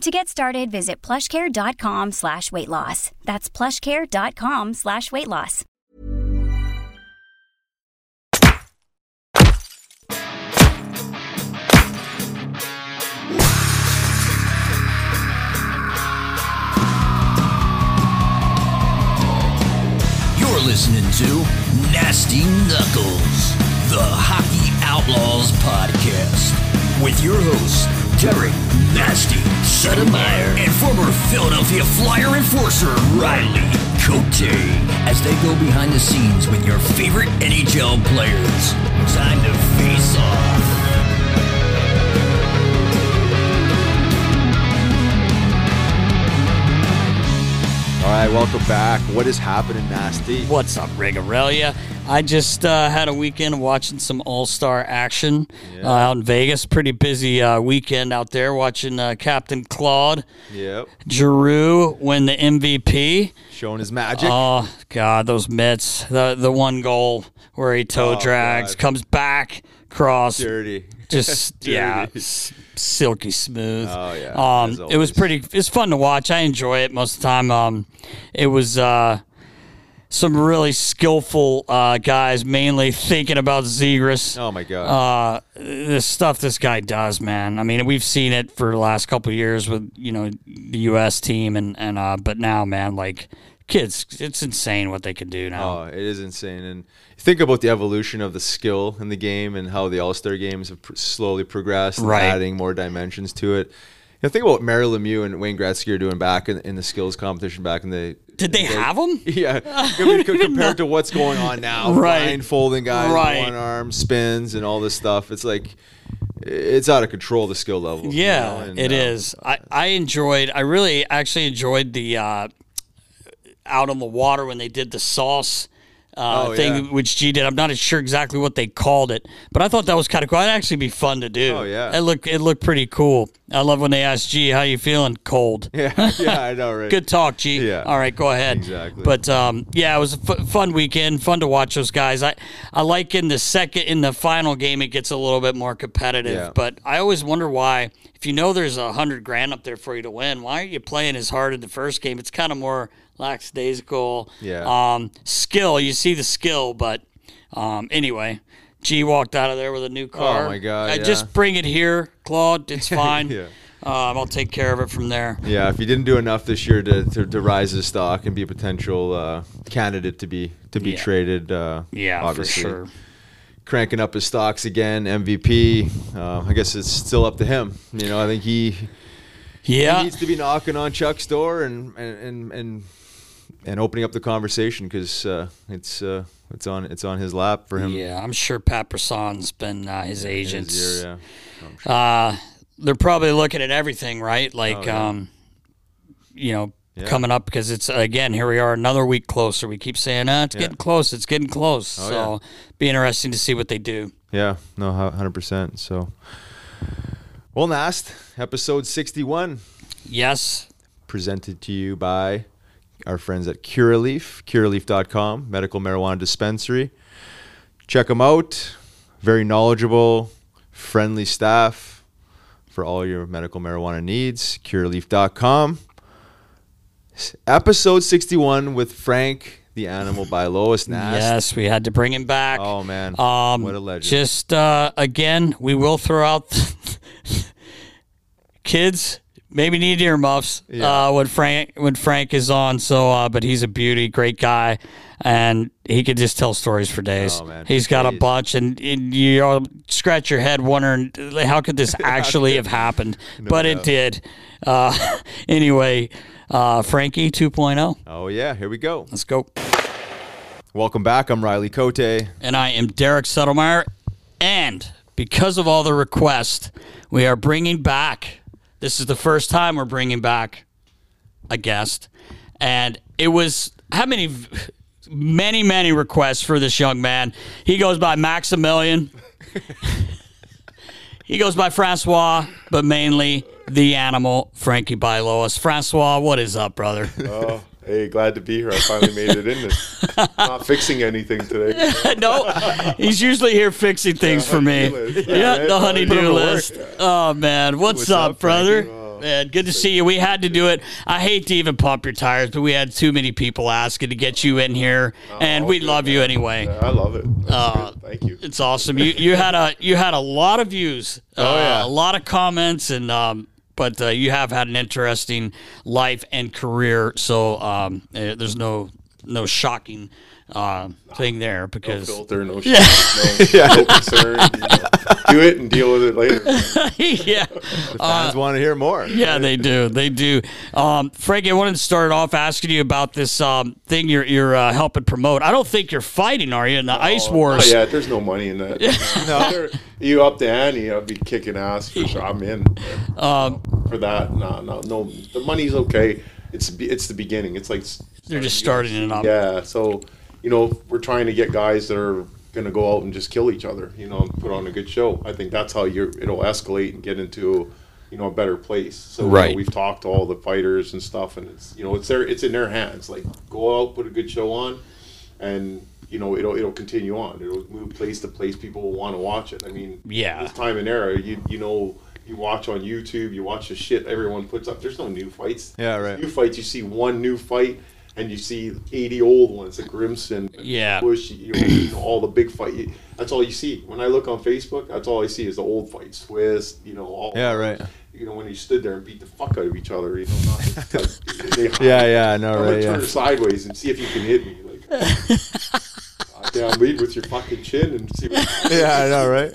To get started, visit plushcare.com slash weight loss. That's plushcare.com slash weight loss. You're listening to Nasty Knuckles, the Hockey Outlaws podcast, with your hosts, Derek Nasty Settlemeyer and former Philadelphia Flyer enforcer Riley Cote, as they go behind the scenes with your favorite NHL players. Time to face off. All right, welcome back. What is happening, Nasty? What's up, Rigarelia? I just uh, had a weekend watching some All Star action uh, out in Vegas. Pretty busy uh, weekend out there watching uh, Captain Claude Yep. Giroux win the MVP. Showing his magic. Oh God, those mitts! The the one goal where he toe Oh, drags, God. comes back, cross, Dirty. just yeah, s- silky smooth. Oh, yeah, Um, it was pretty. It's fun to watch. I enjoy it most of the time. Um, it was uh, some really skillful uh, guys, mainly thinking about Zegras. Oh my god. Uh, the stuff this guy does, man. I mean, we've seen it for the last couple of years with you know the U.S. team, and and uh, but now, man, like kids, it's insane what they can do now. Oh, it is insane. And think about the evolution of the skill in the game and how the All Star games have pr- slowly progressed, Right. adding more dimensions to it. You know, think about what Mario Lemieux and Wayne Gretzky are doing back in, in the skills competition back in the. Did they have them? Yeah, I mean, co- compared to what's going on now, Right. blindfolding guys, Right. one arm spins, and all this stuff. It's like it's out of control. The skill level. you Yeah, know, and, it uh, is. I, I enjoyed. I really actually enjoyed the uh, out on the water when they did the sauce uh, Oh, thing, yeah. which G did. I'm not sure exactly what they called it, but I thought that was kind of cool. It'd actually be fun to do. Oh, yeah. it looked it looked pretty cool. I love when they ask G, "How you feeling?" Cold. Yeah, yeah, I know, right? Good talk, G. Yeah. All right, go ahead. Exactly. But um, yeah, it was a fun weekend. Fun to watch those guys. I I like in the second in the final game it gets a little bit more competitive. Yeah. But I always wonder why. If you know there's a hundred grand up there for you to win, why are you playing as hard in the first game? It's kind of more lackadaisical. Yeah. Um, skill. You see the skill, but um, anyway. G walked out of there with a new car. Oh, my God, I yeah. just bring it here, Claude. It's fine. Yeah. um, I'll take care of it from there. Yeah, if he didn't do enough this year to, to, to rise his stock and be a potential uh, candidate to be to be Yeah. traded, uh, Yeah, obviously for sure. cranking up his stocks again, MVP. Uh, I guess it's still up to him. You know, I think he, Yeah. he needs to be knocking on Chuck's door and and and, and and opening up the conversation because uh, it's uh, it's on it's on his lap for him. Yeah, I'm sure Pat Brisson's been uh, his agents. yeah. Sure. Uh, they're probably looking at everything, right? Like, Oh, yeah. um, you know, Yeah. coming up because it's again here we are another week closer. We keep saying, ah, it's Yeah. getting close, it's getting close. Oh, so, be interesting to see what they do. Yeah, no, hundred percent. So, well, Nast, episode sixty-one, Yes, presented to you by our friends at Curaleaf, Curaleaf.com, medical marijuana dispensary. Check them out. Very knowledgeable, friendly staff for all your medical marijuana needs. Curaleaf.com. Episode sixty-one with Frank, the animal Bialowas Nast. yes, we had to bring him back. Oh man, Um, what a legend! Just uh, again, we will throw out kids. Maybe need earmuffs Yeah. uh, when Frank when Frank is on. So, uh, but he's a beauty, great guy, and he could just tell stories for days. Oh, man, he's got a bunch, and, and you all scratch your head wondering how could this actually have happened? but it did. Uh, anyway, uh, Frankie 2.0. oh yeah, here we go. Let's go. Welcome back. I'm Riley Cote. and I am Derek Settlemeyer. And because of all the requests, we are bringing back. This is the first time we're bringing back a guest, and it was how many, many, many requests for this young man. He goes by Maximilian. he goes by Francois, but mainly the animal Frankie Bialowas. Francois, what is up, brother? Oh, hey, glad to be here. I finally made it in this. Not fixing anything today. no, he's usually here fixing things for me. Yeah, Yeah, the honeydew list. Oh man, what's, What's up, up, brother? Man, good to see you. We had to do it. I hate to even pump your tires, but we had too many people asking to get you in here, and we good, love you anyway. Yeah, I love it. Uh. Thank you. It's awesome. You you had a you had a lot of views. Oh, uh, yeah. a lot of comments and um. But uh, you have had an interesting life and career, so um, eh, there's no no shocking uh, thing there No because filter, no shit, no, no concern. You know, do it and deal with it later. yeah, The fans want to hear more. yeah, they do, they do. Um, Frankie, I wanted to start off asking you about this um, thing you're you're uh, helping promote. I don't think you're fighting, are you? In the Ice Oh, Wars? Yeah, there's no money in that. no. You up the ante, I'll be kicking ass for sure. I'm in Um, for that. No, no, no. The money's okay. It's it's the beginning. It's like They're just starting it up. Yeah, so you know we're trying to get guys that are going to go out and just kill each other. You know, and put on a good show. I think that's how you it'll escalate and get into you know a better place. So you know, Right. we've talked to all the fighters and stuff, and it's you know it's their it's in their hands. Like go out, put a good show on, and you know it'll it'll continue on. It'll move place to place. People will want to watch it. I mean, Yeah. this time and era, you you know. You watch on YouTube, you watch the shit everyone puts up. There's no new fights. Yeah, right. New fights, you see one new fight, and you see 80 old ones, the Grimson, Yeah. Bush, you know, you know, all the big fight. That's all you see. When I look on Facebook, that's all I see is the old fights, twist, you know, all. Yeah, right. You know, when you stood there and beat the fuck out of each other, you know, not, they, Yeah, yeah, I know, I'm gonna right? turn Yeah. sideways and see if you can hit me. Like, goddamn, lead with your fucking chin and see. What, Yeah, I know, right?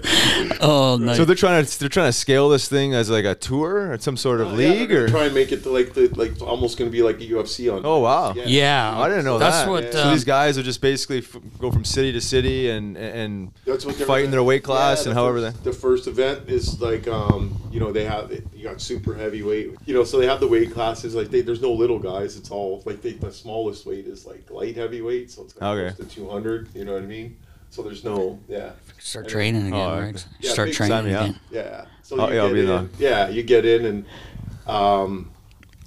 Oh, nice. So they're trying to they're trying to scale this thing as like a tour or some sort of Yeah, league gonna or try and make it to like the like almost going to be like a UFC on. Oh wow. yeah, I didn't know That's that. what. so um, these guys are just basically f- go from city to city and and That's what they're fight their weight class Yeah, and the however first, they. the first event is like um you know they have you got super heavyweight you know so they have the weight classes like they, there's no little guys it's all like they, the smallest weight is like light heavyweight so it's like Okay. close to 200 you know what I mean so there's no yeah start training again, Oh, right? Yeah, start training time, yeah. again. yeah so Oh, you yeah, I'll get be in, there. yeah you get in and um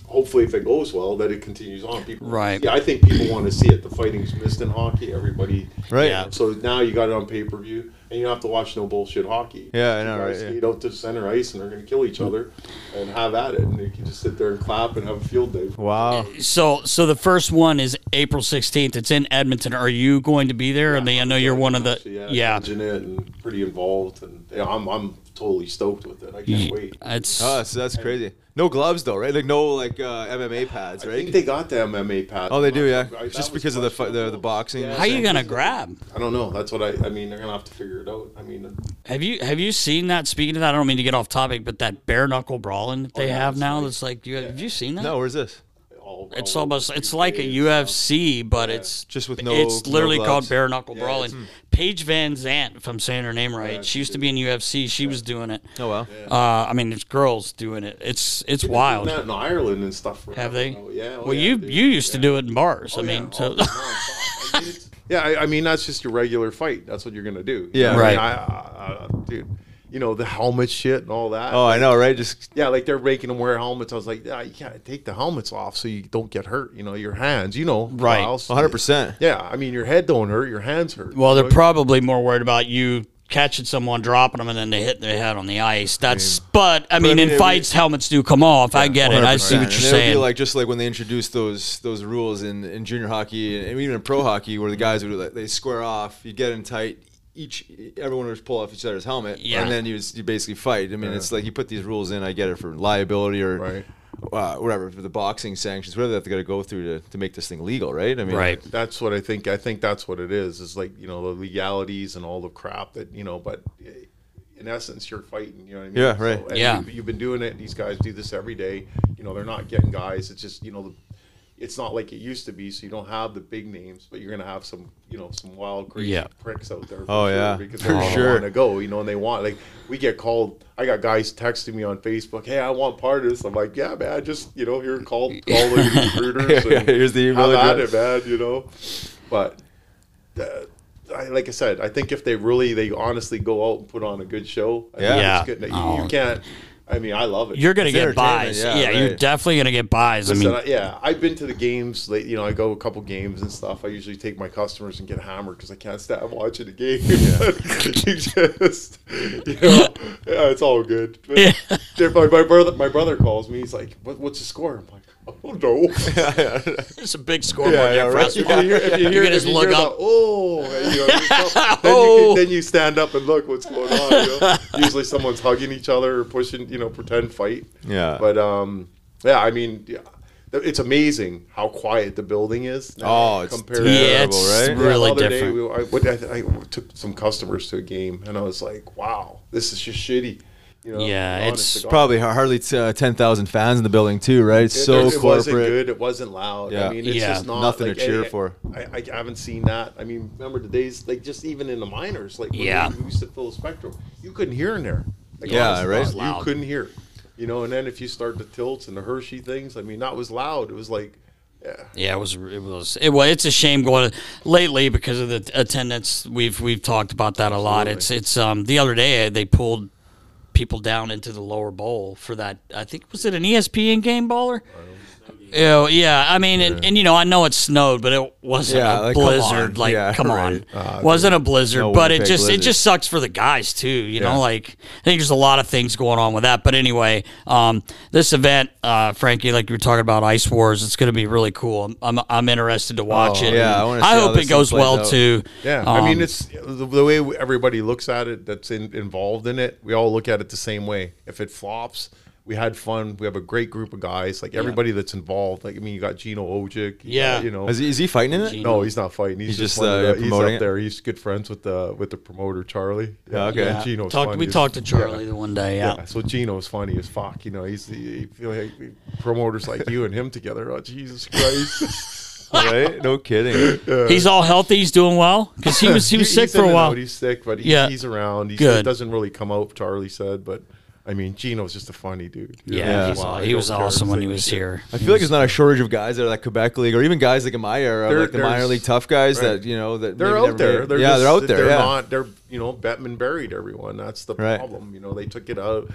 hopefully if it goes well that it continues on people Right. yeah I think people want to see it the fighting's missed in hockey everybody Right. Yeah. so now you got it on pay per view, and you don't have to watch no bullshit hockey. Yeah, I You know, guys right, yeah. Skate out to center ice, and they're going to kill each other, and have at it, and you can just sit there and clap and have a field day. Wow. So, so the first one is April sixteenth. It's in Edmonton. Are you going to be there? I mean, I know you're one of the. Actually, yeah, Yeah, managing it and pretty involved, and yeah, I'm I'm totally stoked with it. I can't mm. wait. it's Oh, so that's crazy. No gloves though, right? Like no like uh, MMA pads, right? I think they got the MMA pads. oh, they do, yeah. I- Just because of the fi- questionable. the, the boxing. Yeah. how you gonna grab? I don't know. That's what I. I mean, they're gonna have to figure it out. I mean, Have you have you seen that? Speaking of that, I don't mean to get off topic, but that bare knuckle brawling that they Oh, yeah, have now. nice. That's like, you, have you seen that? No, where's this? All. It's all almost it's like a UK and stuff. UFC, but it's Just with no- It's no literally called bare knuckle Yeah, brawling. it's- Paige VanZant, if I'm saying her name right, she used to be in UFC. She was doing it. Oh well. Uh, I mean, there's girls doing it. It's it's They've been wild. doing that in Ireland and stuff. forever. Have they? Oh, yeah. oh, well, yeah, you dude. you used to do it in bars. I Oh, mean, yeah, so all the time. I mean, it's- yeah, I, I mean that's just your regular fight. That's what you're gonna do. Yeah. I mean, Right. I, I, I, dude, you know the helmet shit and all that. Oh, I know, right? Just Yeah, like they're making them wear helmets. I was like, yeah, you can't take the helmets off so you don't get hurt. You know, your hands. You know, Right. 100. percent Yeah, I mean your head don't hurt, your hands hurt. well, they're know? probably more worried about you catching someone, dropping them, and then they hit their head on the ice. That's but I mean, mean, in it- fights, helmets do come off. I get it. I see what you're And saying. Be like just like when they introduced those those rules in, in junior hockey and even in pro hockey, where the guys would like, they square off, you get in tight. Each everyone would pull off each other's helmet, Yeah. and then you you basically fight. I mean, it's like you put these rules in. I get it for liability or Right. uh, whatever for the boxing sanctions, whatever they have to gotta go through to, to make this thing legal, right? I mean, right. That's what I think. I think that's what it is. Is like you know the legalities and all the crap that you know, but in essence, you're fighting. You know what I mean? Yeah, right. and Yeah. You've, you've been doing it. These guys do this every day. You know, they're not getting guys. It's just you know the. It's not like it used to be, so you don't have the big names, but you're gonna have some, you know, some wild crazy Yeah. pricks out there. Oh, sure, yeah, because for they sure. want to go, you know, and they want like we get called. I got guys texting me on Facebook, "Hey, I want part of this." I'm like, "Yeah, man, just you know, here, call, call the recruiters. And here's the email have at address. it, man. You know, but uh, I, like I said, I think if they really, they honestly go out and put on a good show, I think Yeah. it's good. You, Oh. you can't. I mean, I love it. You're gonna It's get buys. yeah, Yeah, you're definitely gonna get buys. I mean, I- yeah, I've been to the games. Like, you know, I go a couple games and stuff. I usually take my customers and get hammered because I can't stand watching the game. you just, you know, yeah, it's all good. But Yeah. if my, my brother, my brother calls me. He's like, what, "What's the score?" I'm like, "Oh no." it's a big scoreboard. Yeah, Yeah, yeah, right. You hear, if you You hear, can if just you look up. The, oh, you know, you then, you Oh. can, then you stand up and look what's going on. You know? Usually, someone's hugging each other or pushing, you know, pretend fight. Yeah. But um, yeah, I mean, yeah, it's amazing how quiet the building is. now Oh, it's compared terrible, Yeah, it's right? Really other different. Day, we, I, I, I took some customers to a game, and I was like, "Wow, this is just shitty." You know, Yeah, it's. Probably hardly t- uh, ten thousand fans in the building too, right? It's It- so it, wasn't corporate. good. It wasn't loud. Yeah. I mean, it's Yeah. just not Nothing to cheer I- for. I, I haven't seen that. I mean, remember the days like just even in the minors, like Yeah. we, used to fill the spectrum, you couldn't hear in there. Like, Yeah, right. You couldn't hear. You know, and then if you start the tilts and the Hershey things, I mean, that was loud. It was like, yeah, Yeah, it was. It was. It was. It's a shame going lately because of the attendance. We've we've talked about that a lot. It's it's um the other day they pulled people down into the lower bowl for that. I think was it an ESPN game baller. Yeah, yeah. I mean, and, and you know, I know it snowed, but it wasn't Yeah, a like, come blizzard. on. Like, Yeah, come right. on, wasn't a blizzard. No but it just it just sucks for the guys too. You Yeah. know, like I think there's a lot of things going on with that. But anyway, um, this event, uh, Frankie, like you were talking about Ice Wars, it's going to be really cool. I'm I'm, I'm interested to watch Oh, it. yeah, I and wanna see how hope it goes well out. too. yeah. I mean, Um, it's the, the way everybody looks at it. That's in, involved in it. We all look at it the same way. If it flops. We had fun. We have a great group of guys. Like everybody that's involved. Like I mean, you got Gino Odjick. you Yeah. got, you know, Is he, is he fighting in it? Gino. No, he's not fighting. He's, He's just, just, uh, the- he's promoting up it? there. He's good friends with the with the promoter Charlie. Yeah, okay. and Gino's talked, we as- talked to Charlie Yeah. the one day. Yeah. Yeah. so Gino's funny as fuck. You know, he's the you feel like promoters like you and him together. Oh Jesus Christ! right? No kidding. He's all healthy. He's doing well because he was he was sick for a while. out. He's sick, but he's, Yeah. he's around. He's, Good. It doesn't really come out. Charlie said, but I mean, Gino's just a funny dude. you Yeah, he's Wow, aw- he was awesome when he was here. I feel like there's not a shortage of guys that are like Quebec League or even guys like in my era, There- like the minor league tough guys right. that you know that They're out there. made. They're yeah, just, they're out there. They're yeah. not. They're you know Bettman buried everyone. That's the Right. problem. You know they took it out,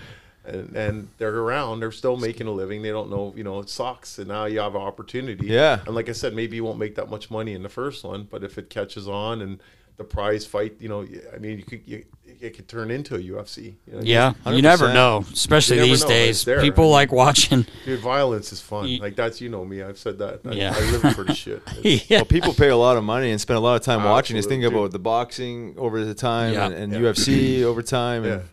and, and they're around. They're still making a living. They don't know. You know it sucks. And now you have an opportunity. Yeah. And like I said, maybe you won't make that much money in the first one, but if it catches on and the prize fight, you know, I mean, you could you, it could turn into a UFC. You know? Yeah, you never know, especially never these know. days. It's there. People like watching. Dude, violence is fun. Ye- like that's you know me. I've said that. I, Yeah. I live for the shit. Yeah. Well, people pay a lot of money and spend a lot of time watching. Just think Absolutely. about the boxing over the time Yeah. and, and Yeah. UFC over time. Yeah. And,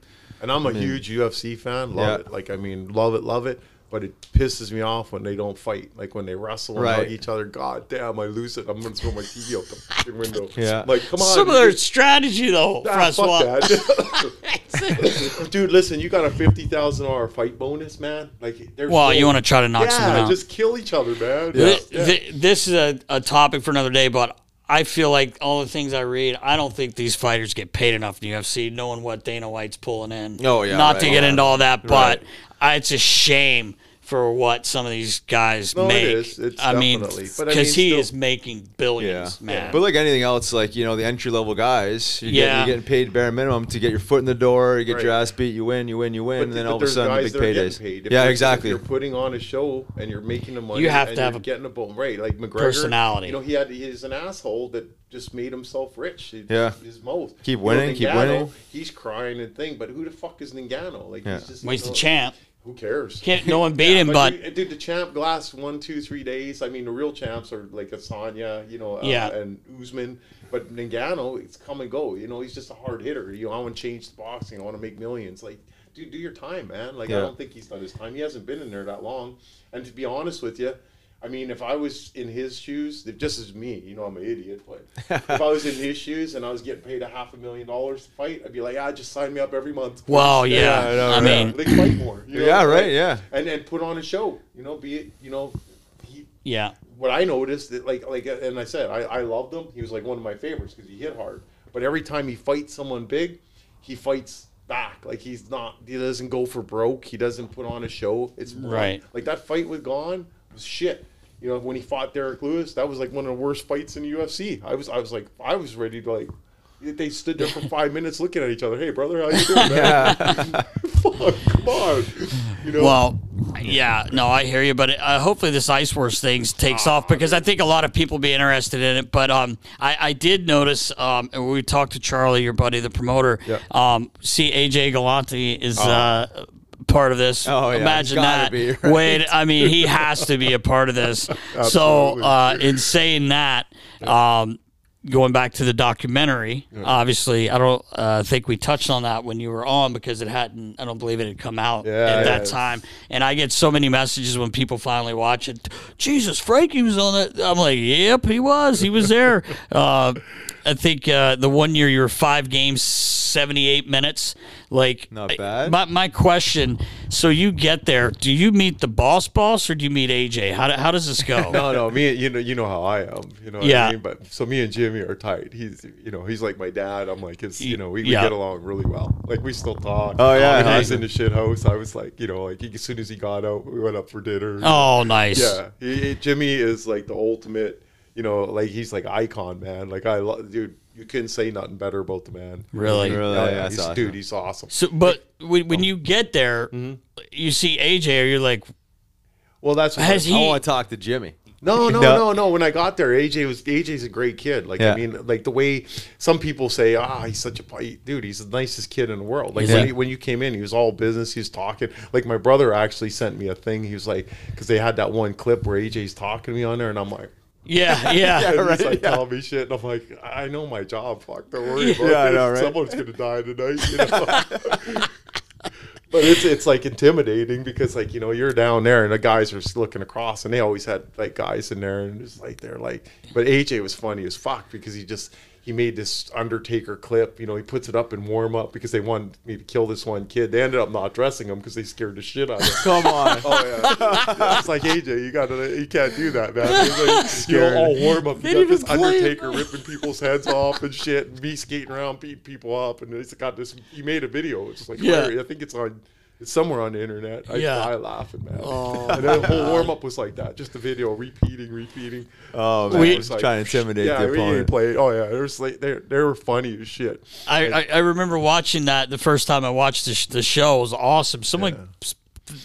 And I'm a huge UFC fan. Love Yeah. it. Like I mean, love it, love it. But it pisses me off when they don't fight. Like when they wrestle and Right. hug each other. God damn, I lose it. I'm gonna throw my TV out the fucking window. Yeah. Like, come on. Some of their dude. strategy though, Ah, Francois. fuck that. Dude, listen, you got a fifty thousand dollar fight bonus, man. Like, there's Well, no- you want to try to knock yeah, someone out. just kill each other, man. Thi- Yeah. this is a, a topic for another day, but I feel like all the things I read, I don't think these fighters get paid enough in the UFC, knowing what Dana White's pulling in. Oh, yeah, Not right. to get Yeah. into all that, but Right. I, it's a shame for what some of these guys No, make. is. It's I mean, because I mean, he still- is making billions, man. But like anything else, like you know, the entry level guys, you're, Yeah. getting, you're getting paid bare minimum to get your foot in the door. You get your ass beat, you win, you win, you win, But, and then all of a sudden, guys big that are getting paydays. yeah, exactly. You're putting on a show and you're making the money, You have and to have you're a getting a bone right. Like McGregor, personality. You know, he had he's an asshole that just made himself rich. He- Yeah. his most. Keep You know, winning, keep winning. He's crying and thing, but who the fuck is Ngannou? Like Yeah. he's just well, he's the champ. Who cares? Can't, no one beat him, but dude, dude, the champ lasts one, two, three days. I mean, the real champs are like Adesanya, you know, uh, Yeah. and Usman. But Ngannou, it's come and go. You know, he's just a hard hitter. You know, I want to change the boxing. I want to make millions. Like, dude, do your time, man. Like, I don't think he's done his time. He hasn't been in there that long. And to be honest with you, I mean, if I was in his shoes, just as me, you know, I'm an idiot, but if I was in his shoes and I was getting paid a half a million dollars to fight, I'd be like, ah, just sign me up every month. well, yeah. I know, I right. mean, they fight more. you know, Yeah, right, yeah. and and put on a show. You know, be it you know, he. yeah. What I noticed that like like and I said I, I loved him. He was like one of my favorites because he hit hard. But every time he fights someone big, he fights back. Like he's not. He doesn't go for broke. He doesn't put on a show. It's Right. Like that fight with Gane was shit. You know, when he fought Derrick Lewis, that was like one of the worst fights in the UFC. I was I was like I was ready to like. They stood there for five minutes looking at each other. Hey, brother, how you doing, man? Fuck, come on. You know, Well, yeah, no, I hear you, but uh, hopefully this Ice Wars thing takes off because I think a lot of people be interested in it. But um, I, I did notice, um, and we talked to Charlie, your buddy, the promoter. Yeah. Um, see, AJ Galante is uh, part of this. Oh, yeah, Imagine that. be, right? Wait, I mean, he has to be a part of this. so, uh, in saying that, um, going back to the documentary, obviously, I don't uh, think we touched on that when you were on because it hadn't. I don't believe it had come out Yeah, at that yeah. time. And I get so many messages when people finally watch it. Jesus, Frankie was on it. I'm like, yep, he was. He was there. uh, I think uh, the one year you were five games, 78 minutes. Like, Not bad. My, my question so you get there, do you meet the boss boss or do you meet AJ? How, do, how does this go? No, no, me, you know, you know how I am. You know, what Yeah. I mean? But so me and Jimmy are tight. He's, you know, he's like my dad. I'm like his. You know, we, we Yeah. get along really well. Like we still talk. Oh, yeah, When he was in the shit house, I was like, you know, like he, as soon as he got out, we went up for dinner. Oh, nice. Yeah, he, he- Jimmy is like the ultimate. You know, like he's like icon, man. Like I, lo- dude, you couldn't say nothing better about the man. Really? Really? Oh, Yeah, yeah, he's, awesome. dude, he's awesome. So, but when, when you get there, Mm-hmm. you see AJ, or you're like, Well, that's what Has I- I want to talk to Jimmy. No, no, No. no, no. When I got there, AJ was AJ's a great kid. Like Yeah. I mean, like the way some people say, ah, he's such a dude. He's the nicest kid in the world. Like Is when, he? he, when you came in, he was all business. He was talking. Like my brother actually sent me a thing. He was like, because they had that one clip where AJ's talking to me on there, and I'm like. Yeah, yeah. and he's like telling me shit, and I'm like, I know my job. Fuck, don't worry about Yeah, I know, right? Someone's gonna die tonight. You know? but it's it's like intimidating because like you know you're down there and the guys are just looking across, and they always had like guys in there, and it's like they're like. But AJ was funny as fuck because he just. He made this Undertaker clip, you know. He puts it up in warm up because they wanted me to kill this one kid. They ended up not dressing him because they scared the shit out of him. Come on. Oh yeah, it's like AJ, you gotta, you can't do that, man. It's like, you know, all warm up. You got this. Undertaker ripping people's heads off and shit, and me skating around beating people up, and it's got this. He made a video. It's like, Yeah. I think it's on. It's somewhere on the internet. I Yeah. die laughing, man. Oh, and then the whole warm up was like that, just the video repeating, repeating. Oh, man. We- It was trying to intimidate yeah, the we opponent. played. Oh yeah, they were like they they were funny as shit. I, I, I remember watching that the first time I watched the, sh- the show. It was awesome. Someone, s-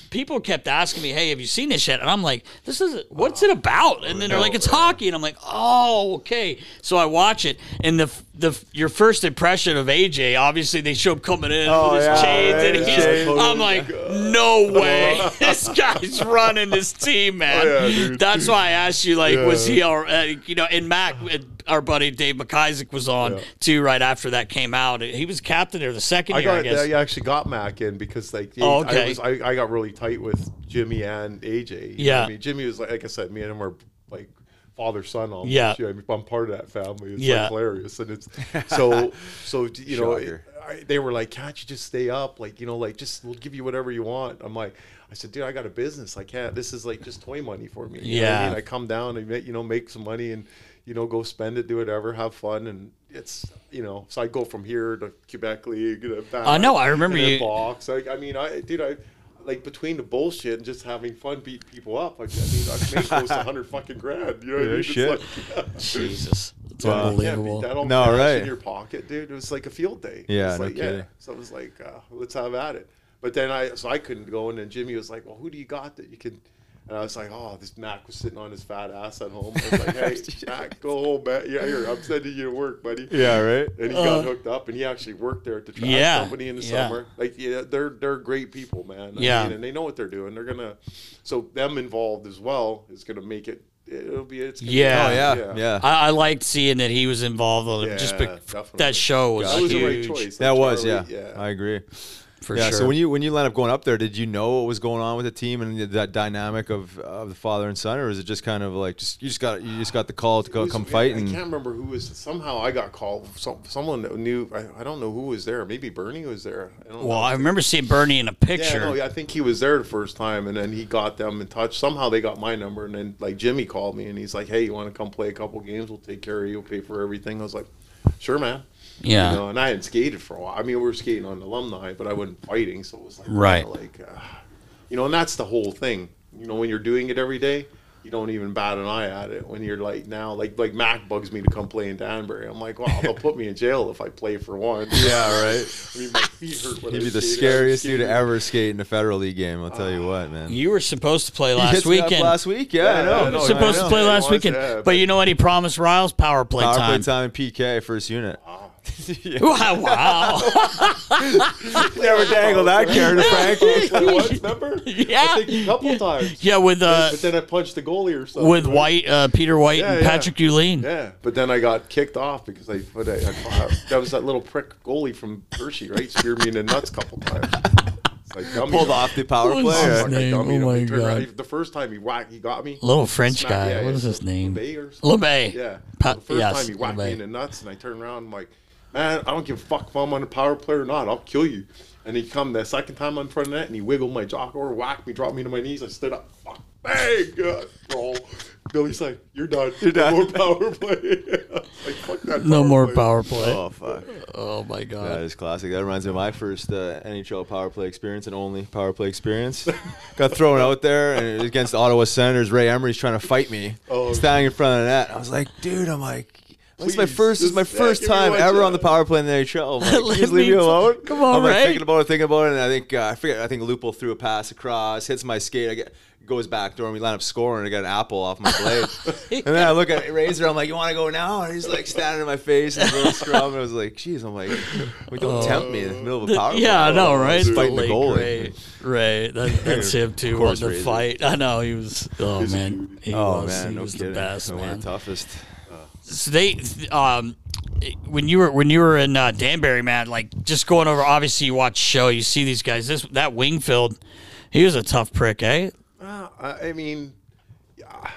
people kept asking me, "Hey, have you seen this yet?" And I'm like, "This is what's it about?" And then they're like, "It's hockey," and I'm like, "Oh, okay." So I watch it, and the the your first impression of AJ, obviously they show him coming in Oh, with his yeah, chains, and he's. yeah. I'm like, no way, this guy's running this team, man. Oh, yeah. That's why I asked you, like, was he, all, uh, you know, and Mac, uh, our buddy Dave McIsaac was on Yeah. too right after that came out. He was captain there the second I year, I guess. I actually got Mac in because like Oh, I, okay. was, I, I got really tight with Jimmy and AJ. Yeah. I mean Jimmy was like like I said, me and him were like father son almost. Yeah. You know, I mean, I'm part of that family. It's Yeah. like hilarious, and it's so so you know. Shocker. I, they were like, "Can't you just stay up? Like, you know, like just we'll give you whatever you want." I'm like, I said, "Dude, I got a business. I can't. This is like just toy money for me." You know what I Yeah. mean, I come down and make, you know make some money and you know go spend it, do whatever, have fun, and it's you know. So I go from here to Quebec League. And back, I know, I remember you- box. I, I mean, I dude, I. Like between the bullshit and just having fun, beating people up. Like, I mean, I made close to hundred fucking grand. You know what I Yeah, mean? It's shit. like- Jesus, it's Wow. can't beat unbelievable. that all No, right. in your pocket, dude. It was like a field day. Yeah, It's no like, kidding. So it was like, uh, let's have at it. But then I, so I couldn't go, and then Jimmy was like, "Well, who do you got that you can?" And I was like, "Oh, this Mac was sitting on his fat ass at home." I was like, "Hey, Mac, go home, man. Yeah, here, I'm sending you to work, buddy." Yeah, right. And he got hooked up, and he actually worked there at the trash Yeah, company in the yeah. summer. Like, yeah, they're they're great people, man. I Yeah. mean, and they know what they're doing. They're gonna, so them involved as well is gonna make it. It'll be it's. Gonna Yeah. Oh yeah, yeah. I, I liked seeing that he was involved on it. just be- that show was That was the right huge choice. That Like was yeah. Charlie, I agree. For yeah. sure. So when you when you line up going up there, did you know what was going on with the team and that dynamic of of the father and son, or is it just kind of like just you just got you just got the call to go Who's- come fight I and can't remember who was. Somehow I got called. Some, someone that knew. I, I don't know who was there. Maybe Bernie was there. I don't well, know. I remember seeing Bernie in a Yeah, picture. no, yeah, I think he was there the first time, and then he got them in touch. Somehow they got my number, and then like Jimmy called me, and he's like, "Hey, you want to come play a couple games? We'll take care of you. We'll pay for everything." I was like, "Sure, man." Yeah. You know, and I hadn't skated for a while. I mean, we were skating on alumni, but I wasn't fighting, so it was like, Right. like, uh, you know, and that's the whole thing. You know, when you're doing it every day, you don't even bat an eye at it. When you're like now, like like Mac bugs me to come play in Danbury. I'm like, well, they'll put me in jail if I play for one. yeah, right. I mean, my feet hurt. When He'd I be the scariest dude to ever skate in a federal league game. I'll tell you what, man. you were supposed to play He last hits me up weekend. Last week, yeah, Yeah, I know. I know. supposed I to play last it was, weekend, yeah, but, but- you know what? He promised Riles power play Power time. play time and PK first unit. Wow! Wow. Never dangled that carrot to Frankie. Once, remember? Yeah. I think a couple times. yeah, with uh, but then I punched the goalie or something. with right? White, uh, Peter White, Yeah, and yeah. Patrick Dulene. Yeah, but then I got kicked off because I put a, I, that was that little prick goalie from Hershey, right? Speared me in the nuts a couple times. It's like dummy. Pulled off the power What play. was his or- Fuck, I name? dummied Oh my turned around. God. The first time he whacked, he got me. Little French Smack- guy. yeah, what yeah, is his name? LeBay or? LeBay. Yeah. Pa- the first yes, time he whacked LeBay. me in the nuts, and I turned around. I'm like, man, I don't give a fuck if I'm on a power play or not. I'll kill you. And he come the second time in front of that, and he wiggled my jock or whacked me, dropped me to my knees. I stood up, fuck, bang, God, roll. Billy's like, you're done. You're done. No more power play. like, fuck that No power more play. power play. Oh fuck. Oh my god. That is classic. That reminds me of my first uh, NHL power play experience and only power play experience. Got thrown out there and it was against Ottawa Senators. Ray Emery's trying to fight me, Oh. standing in front of the net. I was like, dude, I'm like. This is my first. This is my just, yeah, first time ever shot. on the power play in the NHL. I'm like, Let just leave me me alone. come on, I'm like Ray. thinking about it, thinking about it, and I think uh, I forget. I think Lupul threw a pass across, hits my skate. I get goes back door, and we line up scoring. I got an apple off my blade, and then I look at Razor. I'm like, "You want to go now?" And he's like standing in my face and little scrum. And I was like, "Jeez," I'm like, well, "Don't tempt me in the middle of a power play." yeah, I know, right? Just The fighting the goalie. Ray, Ray, that, that's him too. Of course, the Razor. fight. I know he was. Oh man, he Oh was. man, he no was kidding. the best One of the toughest. So they, um, when you were when you were in uh, Danbury, man, like just going over. Obviously, you watch show, you see these guys. This that Wingfield, he was a tough prick, eh? Uh, I I mean, yeah,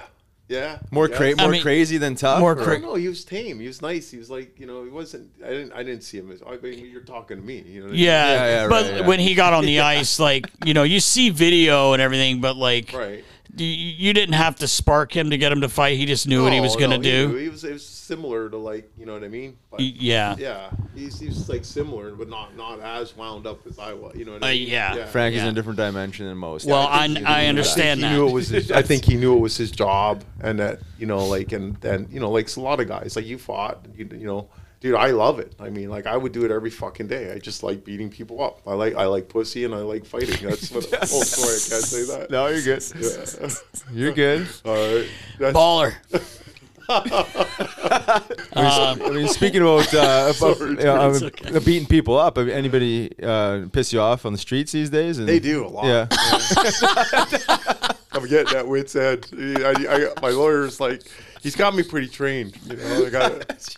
yeah. More, yeah. cra- I more mean, crazy than tough. more or- I cra- don't. He was tame. He was nice. He was like, you know, he wasn't. I didn't. I didn't see him as. I mean, you're talking to me. You know. I mean? Yeah, Yeah, yeah, but right, yeah. when he got on the ice, like you know, you see video and everything, but like, Right. You, you didn't have to spark him to get him to fight. He just knew what he was gonna no, do. knew. He, was. It was similar to like, you know what I mean? But, yeah. Yeah. He's he's like similar, but not not as wound up as I was. You know what I Uh, mean? yeah. Frankie's Yeah. in a different dimension than most. Well, I I, think he I knew understand he that. knew it was. His, I think he knew it was his job, and that you know, like, and and you know, like a lot of guys, like you fought, you, you know, dude, I love it. I mean, like, I would do it every fucking day. I just like beating people up. I like I like pussy, and I like fighting. That's what. oh, sorry, I can't say that. no, you're good. Yeah. You're good. All right. That's, Baller. I mean, speaking about, uh, about Sorry, uh, it's uh, okay. beating people up, anybody uh, piss you off on the streets these days? And, They do a lot. Yeah. I'm getting that wit's end. I, I, my lawyer's like, he's got me pretty trained. You know, I got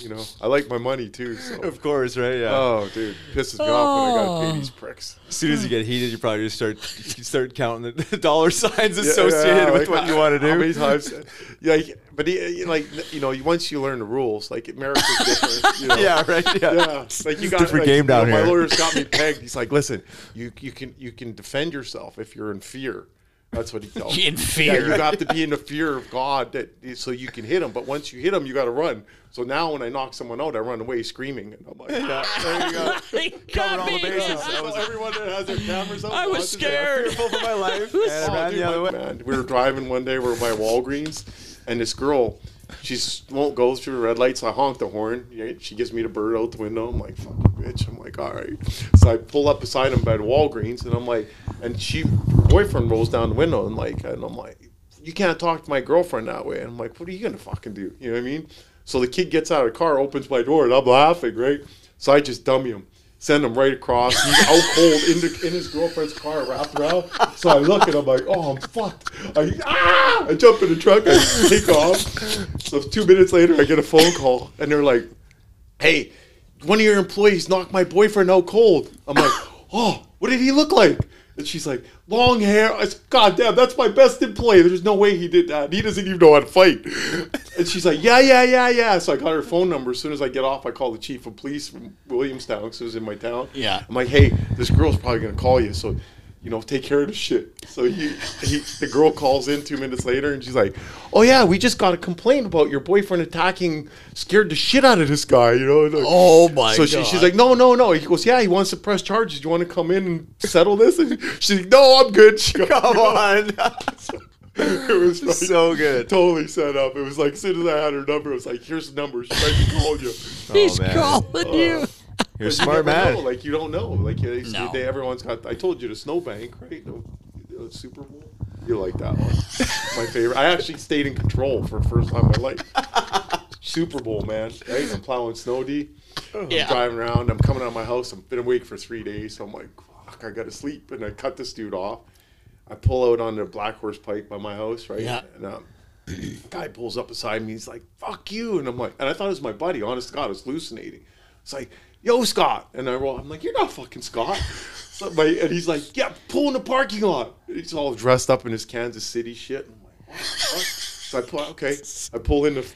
You know, I like my money too. So. Of course, right? Yeah. Oh, dude, pisses me off when I gotta Oh. pay these oh. pricks. As soon as you get heated, you probably just start you start counting the dollar signs Yeah, associated yeah, with like, what you want to do. How many times? Yeah, like, but he, like you know, once you learn the rules, like America's different. You know? Yeah, right. Yeah. Yeah, like you got different like, game you know, down My here. lawyer's got me pegged. He's like, listen, you you can you can defend yourself if you're in fear. That's what he tells me. In Yeah, you have to be in the fear of God that so you can hit him. But once you hit him, you got to run. So now when I knock someone out, I run away screaming. And I'm like, Yeah, ah. there you go. He got all the me. bases. So everyone that has their cameras out, I was watches it. scared. Fearful for my life. And Oh, ran dude, the other my- way. man, we were driving one day. We were by Walgreens, and this girl, she won't go through the red lights. I honk the horn. She gives me the bird out the window. I'm like, "Fuck bitch." I'm like, "All right." So I pull up beside him by the Walgreens, and I'm like, and she, boyfriend rolls down the window, and like, and I'm like, "You can't talk to my girlfriend that way." And I'm like, "What are you gonna fucking do?" You know what I mean? So the kid gets out of the car, opens my door, and I'm laughing, right? So I just dummy him. Send him right across. He's out cold in, the, in his girlfriend's car, wrapped around. So I look and I'm like, oh, I'm fucked. I, ah! I jump in the truck, I take off. So two minutes later, I get a phone call, and they're like, hey, one of your employees knocked my boyfriend out cold. I'm like, oh, what did he look like? And she's like, long hair. I said, God damn, that's my best employee. There's no way he did that. He doesn't even know how to fight. And she's like, yeah, yeah, yeah, yeah. So I got her phone number. As soon as I get off, I call the chief of police from Williamstown because it was in my town. Yeah. I'm like, hey, this girl's probably going to call you. So, you know, take care of the shit. So he, he, the girl calls in two minutes later and she's like, oh, yeah, we just got a complaint about your boyfriend attacking, scared the shit out of this guy, you know? like- Oh my so god. she, she's like, no, no, no. He goes, yeah, he wants to press charges. You want to come in and settle this? And she's like, no, I'm good. She goes, Come on. it was like, So good. Totally set up. It was like, as soon as I had her number, I was like, here's the number. She might be calling you. He's Oh, man. calling you. Uh, You're a smart you man. Know. Like, you don't know. Like, they, No. they, everyone's got, I told you the snowbank, right? The, the Super Bowl. You like that one. my favorite. I actually stayed in control for the first time in my life. Super Bowl, man. Right? I'm plowing snow D. I'm Yeah. driving around. I'm coming out of my house. I've been awake for three days. So I'm like, fuck, I got to sleep. And I cut this dude off. I pull out on the Black Horse Pike by my house, right? Yeah. And um, guy pulls up beside me. He's like, fuck you. And I'm like, and I thought it was my buddy. Honest to God, I was hallucinating. It's like, yo, Scott. And I roll. I'm like, you're not fucking Scott. So my, and he's like, yeah, pull in the parking lot. He's all dressed up in his Kansas City shit. And I'm like, what? what? So I pull, okay. I pull in the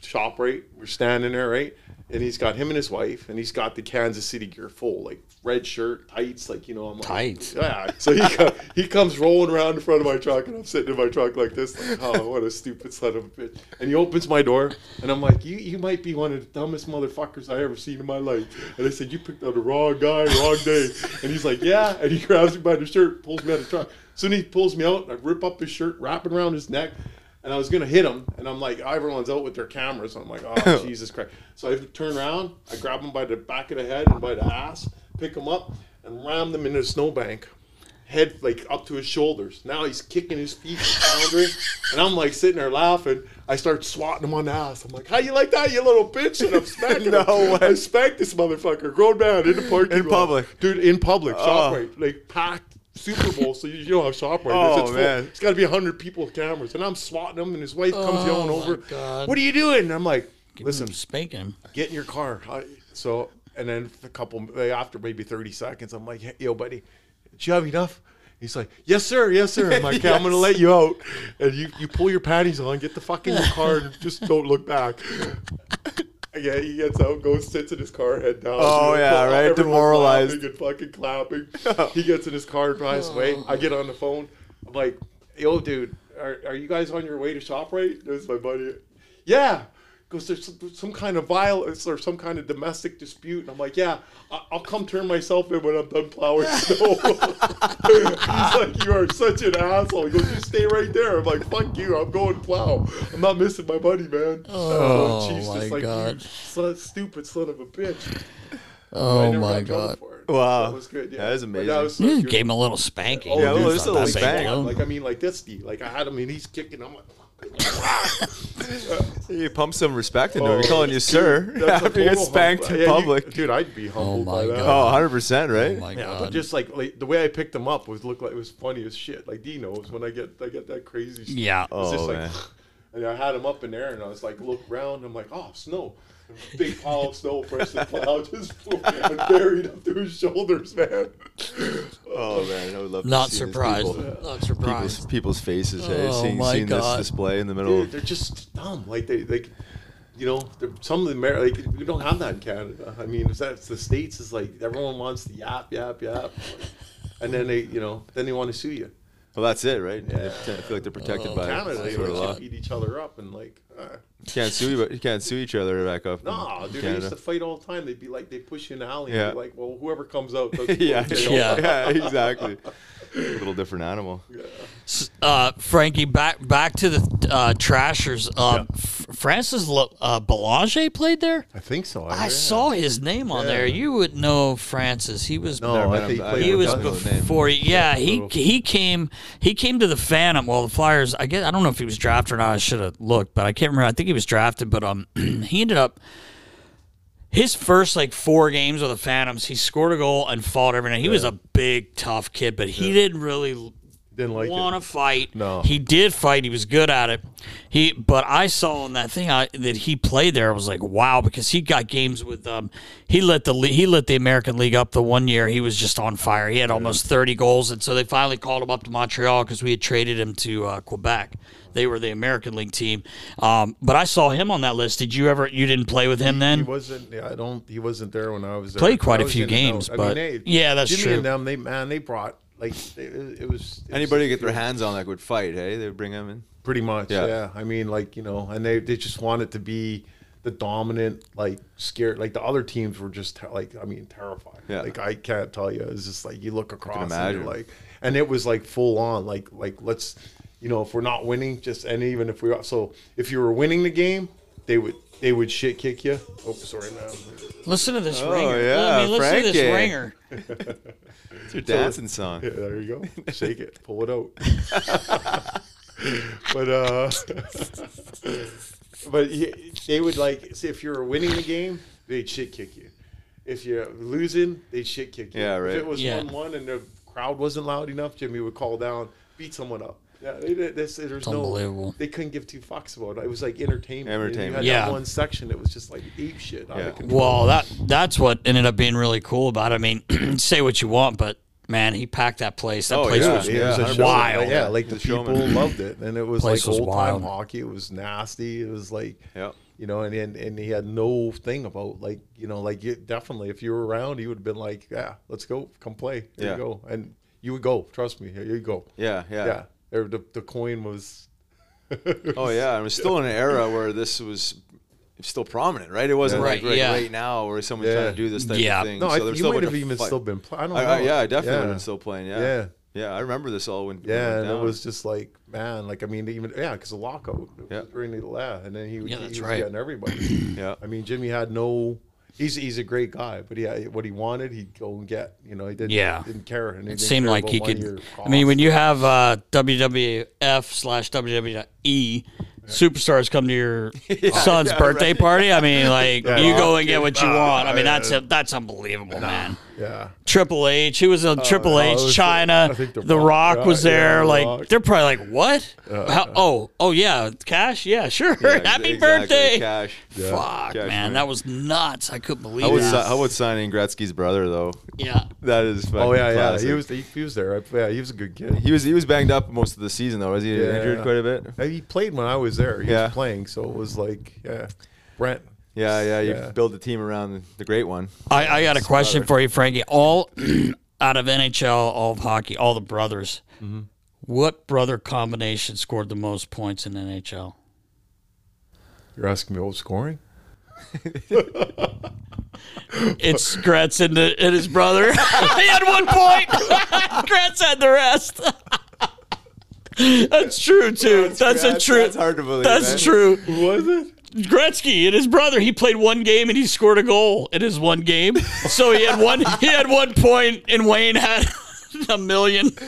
shop, right? We're standing there, right? And he's got him and his wife, and he's got the Kansas City gear full, like red shirt, tights, like you know, I'm like, Tights. yeah. So he he comes rolling around in front of my truck, and I'm sitting in my truck like this, like, oh, what a stupid son of a bitch. And he opens my door, and I'm like, you you might be one of the dumbest motherfuckers I ever seen in my life. And I said, you picked out the wrong guy, wrong day. And he's like, yeah. And he grabs me by the shirt, pulls me out of the truck. Soon he pulls me out, and I rip up his shirt, wrap it around his neck. And I was gonna hit him, and I'm like, everyone's out with their cameras. I'm like, oh, oh Jesus Christ! So I turn around, I grab him by the back of the head and by the ass, pick him up, and ram them into a snowbank, head like up to his shoulders. Now he's kicking his feet, and floundering, and I'm like sitting there laughing. I start swatting him on the ass. I'm like, how you like that, you little bitch? And I'm smacking No him. way. I spanked this motherfucker, grown man, in the parking In public? dude, in public, Oh. ShopRite, like packed. Super Bowl, so you, you know how ShopRite Oh, is. It's full. man. It's got to be hundred people with cameras, and I'm swatting him, and his wife comes oh, yelling Oh, my over. God. What are you doing? And I'm like, listen, spanking him. get in your car. I, so, and then a couple like, after maybe thirty seconds, I'm like, hey, yo, buddy, did you have enough? He's like, yes, sir, yes, sir. I'm like, okay, I'm gonna let you out, and you you pull your panties on, get the fuck in your car, and just don't look back. Yeah, he gets out, goes, sits in his car, head down. Oh, yeah, right, demoralized. and fucking clapping. he gets in his car, drives away. Oh. I get on the phone. I'm like, yo, dude, are, are you guys on your way to ShopRite? That's my buddy. Yeah. Goes, there's some, some kind of violence or some kind of domestic dispute. And I'm like, yeah, I- I'll come turn myself in when I'm done plowing snow. He's like, you are such an asshole. He goes, you stay right there. I'm like, fuck you. I'm going plow. I'm not missing my buddy, man. Oh, Chief's my just like, God. you son, stupid son of a bitch. Oh my got in trouble god. Wow. That was good. Yeah. That is But amazing. was so You good. gave him a little spanking. Oh, Yeah, dude, well, it's a little that big. spank. Like I mean, like this. D. Like I had him, and he's kicking. I'm like, You pump some respect into him. oh, You're calling you dude, sir after you get spanked humble- in Yeah, you- public. dude, I'd be humbled oh my by that. Oh, 100 percent, right? Oh my Yeah, god. but just like, like the way I picked him up was looked like it was funny as shit. Like D knows when I get I get that crazy. Stuff. Yeah. It's just Oh, like, man. and I had him up in there, and I was like, look around. I'm like, oh, snow. Big pile of snow, Preston plow just buried up to his shoulders, man. Oh man, I would love Not to see surprised. people- Not People's, surprised. people's faces, hey, Oh, seeing, my seeing God. this display in the middle. Dude, they're just dumb. Like they, they, you know, some of the Amer- like we don't have that in Canada. I mean, if that's the states is like everyone wants to yap, yap, yap, and then they, you know, then they want to sue you. Well, that's it, right? Yeah. I feel like they're protected Oh, by Canada, some they sort of law. like, beat each other up and like. Uh, You can't sue you, but you can't sue each other back up. in no, dude, they used to fight all the time. They'd be like, they push you in the alley. Yeah. And be like, well, whoever comes out. Yeah, Yeah. yeah, exactly. A little different animal. Uh, Frankie, back back to the uh, Trashers. Uh, F- Francis L- uh, Belanger played there. I think so. I saw his name on there. You would know Francis. He was No, I think he he was know us. name. before. Yeah, he he came he came to the Phantom. Well, the Flyers. I guess I don't know if he was drafted or not. I should have looked, but I can't remember. I think he was drafted, but um, he ended up his first like four games with the Phantoms. He scored a goal and fought every night. He was a big, tough kid, but he didn't really Didn't like want to fight. No. he did fight. He was good at it. He, but I saw in that thing I, that he played there. I was like, wow, because he got games with um. He lit the he lit the American League up the one year. He was just on fire. He had almost thirty goals, and so they finally called him up to Montreal because we had traded him to uh, Quebec. They were the American League team. Um, but I saw him on that list. Did you ever? You didn't play with him He then? wasn't. Yeah, I don't. He wasn't there when I was there. Played quite I a few in and out. games, I but- mean, they, Yeah, that's Jimmy true. and them, they man, they brought like it, it was. it Anybody was- get their hands on that would fight, hey? They would bring them in. Pretty much, Yeah. yeah. I mean, like you know, and they they just wanted to be the dominant, like scared. Like the other teams were just ter- like, I mean, terrified. Yeah. Like I can't tell you. It's just like you look across and imagine. you're like, and it was like full on. Like like let's, you know, if we're not winning, just and even if we are, so if you were winning the game, they would they would shit kick you. Oh, sorry, man. Listen to this Oh, ringer. yeah, I mean, listen to this ringer. It's your dancing song. Yeah, there you go. Shake it, pull it out. but uh, but they would like see if you were winning the game, they'd shit kick you. If you're losing, they'd shit kick you. Yeah, right. If it was Yeah. one one and the crowd wasn't loud enough, Jimmy would call down, beat someone up. Yeah, they, did this, there's no. unbelievable. They couldn't give two fucks about it. It was like entertainment. Entertainment. Had Yeah. that one section that was just like ape shit. Yeah. Well, that that's what ended up being really cool about it. I mean, say what you want, but man, he packed that place. That Oh, place yeah. was it was Yeah, wild. Like, yeah, like the The showman. people loved it, and it was Place like old time hockey. It was nasty. It was like, Yep. you know, and, and and he had no thing about like, you know, like you, definitely if you were around, he would have been like, yeah, let's go, come play, there Yeah. you go, and you would go. Trust me, here you go. Yeah, yeah. yeah. There, the the coin was. Oh yeah, and it was still in an era where this was still prominent, right? It wasn't Yeah. like Right, right, yeah. right now where someone's Yeah. trying to do this type Yeah. of thing. No, so I, there's you still might have even fight. still been. Pl- I don't I, know. I, yeah, I definitely would have been still playing. Yeah, Yeah. yeah. I remember this all when when it Yeah, went and it was just like, man, like I mean, even yeah, because the lockout Yeah. during the yeah, and then he, Yeah, he, that's he was right. getting everybody. yeah. I mean, Jimmy had no. He's he's a great guy, but yeah, what he wanted, he'd go and get. You know, he didn't. Yeah. didn't care. And It seemed like he could. I mean, when you have uh, WWF slash WWE superstars come to your son's birthday party, I mean, like Yeah. you go and get what you want. I mean, yeah. that's that's unbelievable, man. Yeah, Triple H, he was on Triple oh, H, was- Chyna. I The, The Rock, Rock, was there. yeah, like Rock. they're probably like, what? How, oh, oh yeah, cash, yeah, sure. Yeah, Happy exactly, birthday. Cash. Fuck, Cash man, money. that was nuts. I couldn't believe How was, that. how was signing Gretzky's brother though? yeah. That is fucking Oh yeah, yeah. He was he, he was there. Yeah, he was a good kid. he was he was banged up most of the season though. Was he Yeah. injured quite a bit? Uh, He played when I was there. He Yeah. was playing, so it was like yeah, Brent. Yeah, yeah. You Yeah. build the team around the great one. I, I got a question for you, Frankie. All out of NHL, all of hockey, all the brothers. Mm-hmm. What brother combination scored the most points in NHL? You're asking me old scoring? It's Gretz and, the, and his brother. he had one point. Gretz had the rest. That's true too. That's, a true. that's hard to believe, That's man. true. Who was it? Gretzky and his brother. He played one game and he scored a goal in his one game. So he had one. He had one point, and Wayne had a million.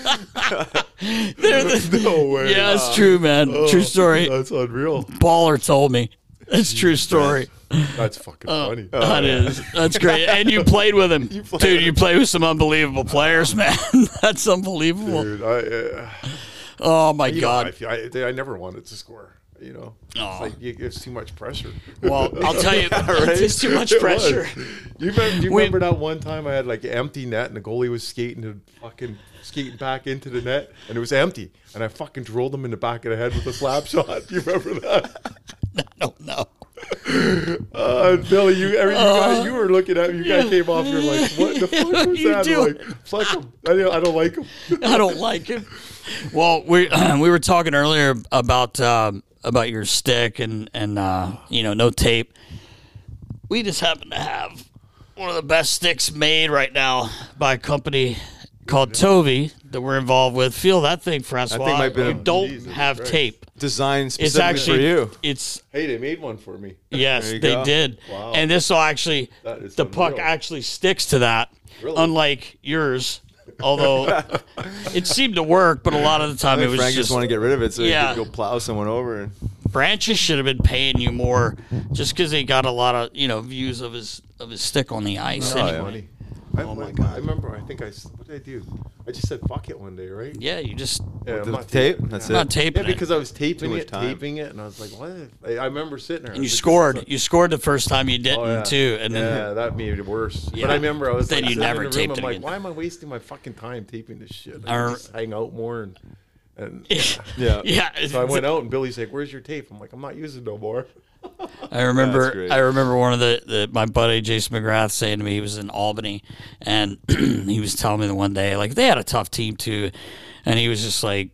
The, No way. yeah, it's true, man. true story. That's unreal. Baller told me. It's true story. That's fucking Uh, funny. That is. That's great. And you played with him, dude. You played with some unbelievable players, man. That's unbelievable. Dude, I, uh, Oh my you know, god. I, I, I never wanted to score. You know, Aw. it's like it's too much pressure. Well, I'll tell you, it's too much pressure. You remember, you remember that one time I had like an empty net and the goalie was skating to fucking skating back into the net and it was empty and I fucking drilled him in the back of the head with a slap shot. Do you remember that? no, no. Uh, Billy, you, every, you, guys, you were looking at me. You guys came off. You're like, "What the fuck was that?" do. Like, "Fuck him. I don't, I don't like him." I don't like him. Well, we we were talking earlier about um, about your stick and and uh, you know no tape. We just happen to have one of the best sticks made right now by a company called Tovi that we're involved with. Feel that thing, Francois. might have been you a- don't Jesus have Christ. tape. Designed It's specifically actually for you. It's Hey, they made one for me. yes, There you they go. did, Wow. and this will actually That is the puck unreal. actually sticks to that, Really? unlike yours. Although it seemed to work, but a lot of the I time it think was Frank just just want to get rid of it so Yeah. he could go plow someone over. And Branches should have been paying you more just because he got a lot of you know views of his of his stick on the ice. Oh, anyway. Yeah. Funny. I, oh my god! I remember. I think I. s- What did I do? I just said fuck it one day, right? yeah. you just Yeah, the I'm not tape. taping- That's I'm not it. taping Yeah, because I was taping much it, time. taping it, and I was like, "What?" I, I remember sitting there. and you I like, scored. You scored the first time you didn't a- oh, yeah. too, and then yeah, that made it worse. Yeah. But I remember I was Then like, you sitting never in the taped room, it I'm like, again. why am I wasting my fucking time taping this shit? I I rem- just hang out more and. And Yeah. yeah. so I went out and Billy's like, "Where's your tape?" I'm like, "I'm not using it no more." I remember I remember one of the, the my buddy Jason McGrath saying to me he was in Albany and he was telling me the one day like they had a tough team too and he was just like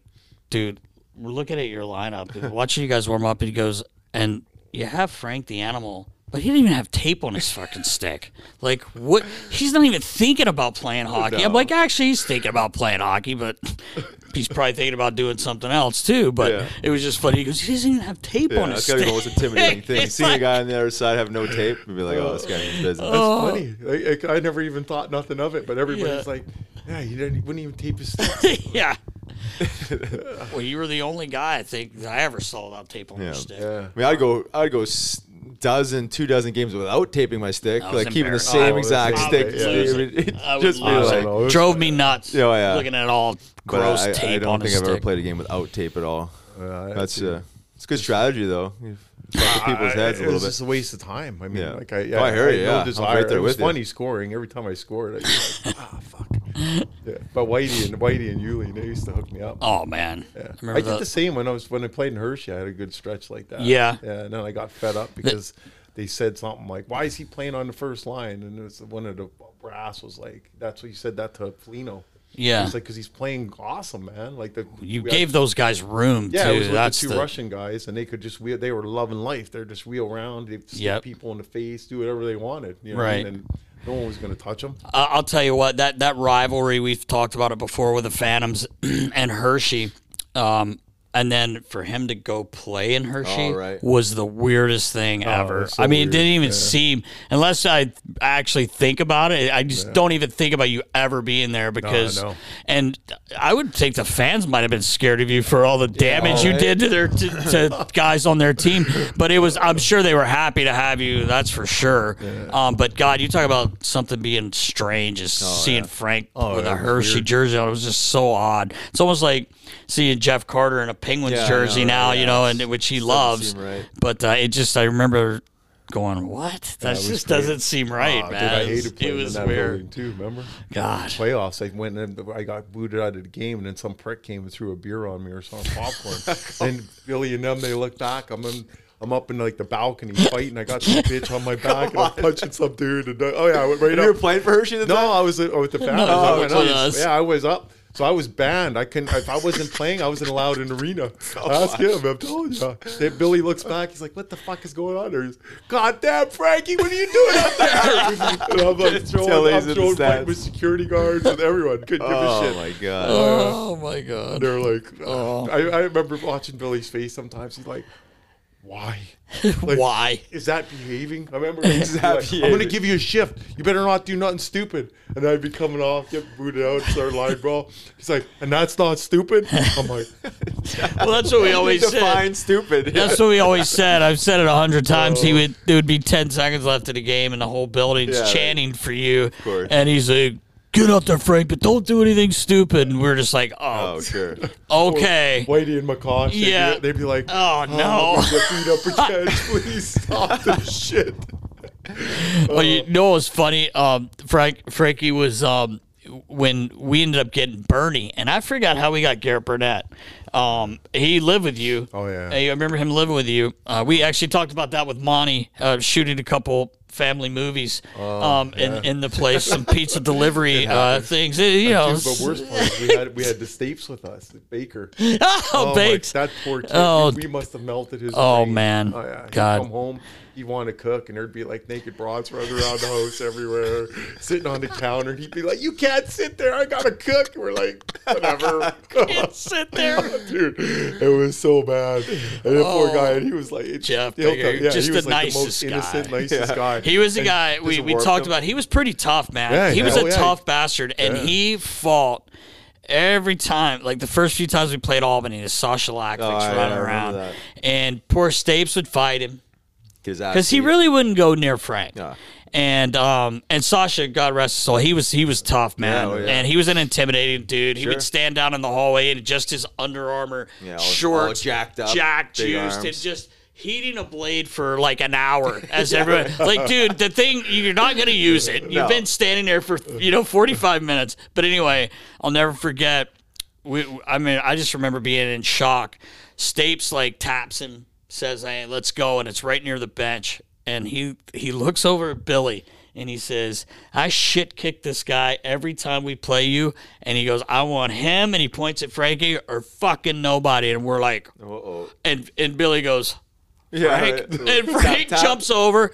dude we're looking at your lineup watching you guys warm up and he goes and you have Frank the animal but he didn't even have tape on his fucking stick. Like what? He's not even thinking about playing hockey. I'm like, actually, he's thinking about playing hockey, but he's probably thinking about doing something else too. But Yeah. it was just funny. He goes, he doesn't even have tape Yeah, on his that's gotta be the most intimidating thing. Seeing like- a guy on the other side have no tape, and be like, "Oh, this guy means business." That's oh. funny. I, I, I never even thought nothing of it, but everybody's Yeah. like, "Yeah, he, didn't, he wouldn't even tape his stick." yeah. well, you were the only guy I think that I ever saw without tape on Yeah. your stick. yeah. I mean, I'd go, I'd go s- dozen, two dozen games without taping my stick, like keeping the same exact I stick. would I mean, it'd I just be like, know. Drove me nuts. Oh, yeah. Looking at all but gross I, I, tape I don't on think his I've ever played a game without tape at all. Uh, That's uh, it's good strategy though. You fuck with people's heads a it little was bit. just a waste of time. I mean, Yeah. like I, Oh, yeah, I hear had you, no yeah. I'm desire. right there it was with you. funny scoring every time I scored. I'd be like, ah, fuck. Yeah. But Whitey and Whitey and Yuli, they used to hook me up. Oh man, Yeah. I I, remember did the, the same when I was when I played in Hershey. I had a good stretch like that. Yeah. yeah. And then I got fed up because they said something like, "Why is he playing on the first line?" And it was one of the brass was like, "That's what you said that to Flino." Yeah. It's like because he's playing awesome, man. Like the you we had- gave those guys room yeah, too. it was with That's the two the Russian guys, and they could just wheel. They were loving life. They're just wheel around. They Yep. people in the face, do whatever they wanted. You know what I Right. mean? And no one was going to touch them. I- I'll tell you what that that rivalry we've talked about it before with the Phantoms and Hershey, um, and then for him to go play in Hershey Oh, right. was the weirdest thing ever. so I mean, weird. it didn't even Yeah. seem unless I actually think about it. I just don't even think about you ever being there because, know. and I would think the fans might have been scared of you for all the damage you did to their to, to guys on their team. But it was, I'm sure they were happy to have you. That's for sure. Um, but God, you talk about something being strange is seeing Frank Oh, with yeah, a Hershey weird. jersey on. It was just so odd. It's almost like seeing Jeff Carter in a Penguins Yeah, jersey know, now, yeah. you know, and which he loves. right. But uh, it just, I remember going, what? That was just doesn't seem right, dude, man. I It was- it was weird. too. Remember God. playoffs? I went and I got booted out of the game, and then some prick came and threw a beer on me or some popcorn. and Billy and them, they look back. I'm in. I'm up in like the balcony fighting. I got some bitch on my back and I'm punching some dude. And uh, oh yeah, I went right up. You were playing for Hershey the No, time? I was uh, with the family. No, I went Yeah, I was up. So I was banned. I couldn't. If I wasn't playing, I wasn't allowed in the arena. Ask him. I'm telling you. Then Billy looks back. He's like, "What the fuck is going on there?" He's, God damn, Frankie, what are you doing out there? and I'm like Till throwing, I'm in throwing the with security guards and everyone. Couldn't give a Oh my god! Oh, my God. They're like, oh. I, I remember watching Billy's face sometimes. He's like, why? Like, Why? Is that behaving? I remember he's that like, I'm going to give you a shift. You better not do nothing stupid. And I'd be coming off, get booted out, start line brawl. He's like, and that's not stupid? I'm like, Well, that's what we always said. Define stupid. That's what we always said. I've said it a hundred times. He oh. would there would be ten seconds left of the game, and the whole building's Yeah, right. chanting for you. course. And he's like, get out there, Frank, but don't do anything stupid. And we're just like, oh, Oh, sure. okay. Whitey and McCosh, they'd, Yeah. be, they'd be like, Oh, no. I'm gonna get beat up again. Please stop this shit." Well, you know what was funny? Um, Frank Frankie was um, when we ended up getting Bernie, and I forgot how we got Garrett Burnett. Um, he lived with you. Oh, yeah. I remember him living with you. Uh, we actually talked about that with Monty, uh, shooting a couple family movies Oh, um, in, in the place, some pizza delivery uh, things. You know, but worst part is we had we had the Stapes with us, the Baker. oh, my- bakes. that poor kid. Oh. we must have melted his. Oh, brain. man. Oh, yeah. God. come home. He'd want to cook, and there'd be like naked broads running around the house everywhere, sitting on the counter. He'd be like, "You can't sit there. I gotta cook." We're like, "Whatever." Can't sit there. Dude, it was so bad. And the poor guy, and he was like, Oh. Jeff come- yeah, just he the was like nicest the guy. most innocent, nicest guy. He was the guy we, we talked him. about. He was pretty tough, man. Yeah, he was yeah. a Oh, yeah. tough bastard, and he fought every time. Like the first few times we played Albany, the Sasha Lakovic's Oh, yeah, running around, and poor Stapes would fight him Because he really wouldn't go near Frank. Yeah. And um and Sasha, God rest his soul, he was he was tough, man, Yeah, oh, yeah. and he was an intimidating dude. He would stand down in the hallway and just his Under Armour Yeah, all- shorts, all jacked up, jack juiced, and just heating a blade for like an hour as everyone like dude the thing you're not going to use it you've No. been standing there for you know 45 minutes but anyway i'll never forget we i mean i just remember being in shock stapes like taps him says hey let's go and it's right near the bench and he he looks over at billy and he says, I shit kick this guy every time we play you. And he goes, I want him. And he points at Frankie or fucking nobody. And we're like, Uh-oh. and and Billy goes, Yeah. Frank, and Frank jumps over.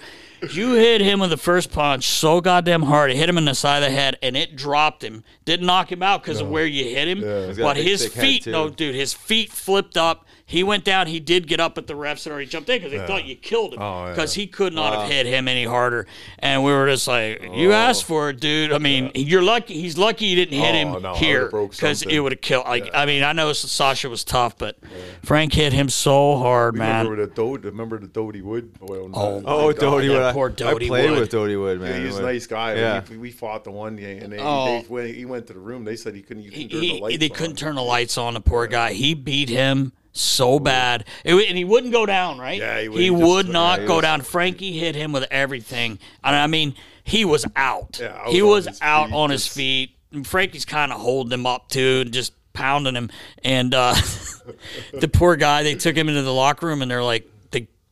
You hit him with the first punch so goddamn hard. It hit him in the side of the head, and it dropped him. Didn't knock him out because of where you hit him, a but big, his feet. No, dude, his feet flipped up. He went down. He did get up at the refs and already jumped in because they thought you killed him Oh, yeah. because he could not have hit him any harder. And we were just like, "You Oh. asked for it, dude. I mean, you're lucky. He's lucky you didn't hit Oh, him no, here because it would have killed. Like, I mean, I know Sasha was tough, but Frank hit him so hard, man. Remember the Dody? Remember the Dody Wood? Boy, Oh, Oh, my God, Dody that Wood. I- poor Dody I played Wood. with Dody Wood, man. Yeah, he's a nice guy. Yeah. We, we fought the one day, and they, Oh. they, when he went to the room, they said he couldn't even turn the he, lights they on. couldn't turn the lights on. The poor guy. He beat him so bad, It and he wouldn't go down. Right? Yeah, he would- he just- would not yeah, he go was- down. Frankie hit him with everything, and I mean, he was out. Yeah, I he was was on out feet, on his just- feet. And Frankie's kind of holding him up too, and just pounding him. And uh, the poor guy, they took him into the locker room, and they're like,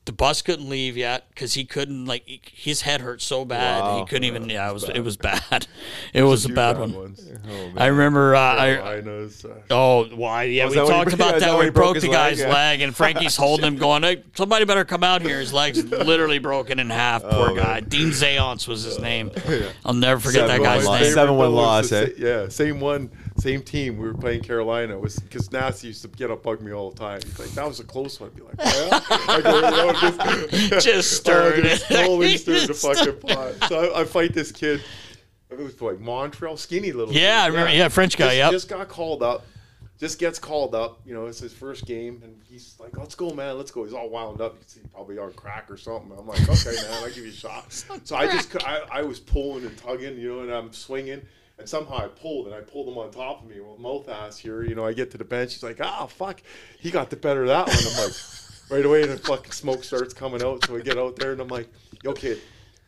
the the bus couldn't leave yet because he couldn't like he- his head hurt so bad he couldn't even. Yeah, it was it was bad. It was a Few bad bad one. ones. I remember. Uh, I, Carolinas, uh, Oh, why? Yeah, Was we that he talked about is that that when when he he broke broke the leg? guy's Yeah. leg, and Frankie's holding him, going, hey, "Somebody better come out here." His leg's literally broken in half. Poor guy. Dean Zayance was his name. I'll never forget that guy's one name. loss. Seven one Favorite loss, eh? Yeah, same one, same team. We were playing Carolina. It was because Nasty used to get up bug me all the time. He's like, "That was a close one." I'd be like, "Yeah." I go, "No, just, Just stirred it. Slowly stirred the fucking pot. So I, I fight this kid. It was like Montreal, skinny little. Yeah, I remember- yeah, French guy, Yeah, just got called up. Just gets called up. You know, it's his first game, and he's like, "Let's go, man. Let's go." He's all wound up. He's probably on crack or something. I'm like, "Okay, man. I'll give you a shot." So I just, I, I was pulling and tugging, you know, and I'm swinging. And somehow I pulled, and I pulled him on top of me. Well, mouth ass here, you know. I get to the bench. He's like, "Ah, fuck, he got the better of that one." I'm like, right away, and the fucking smoke starts coming out. So I get out there, and I'm like, "Yo, kid,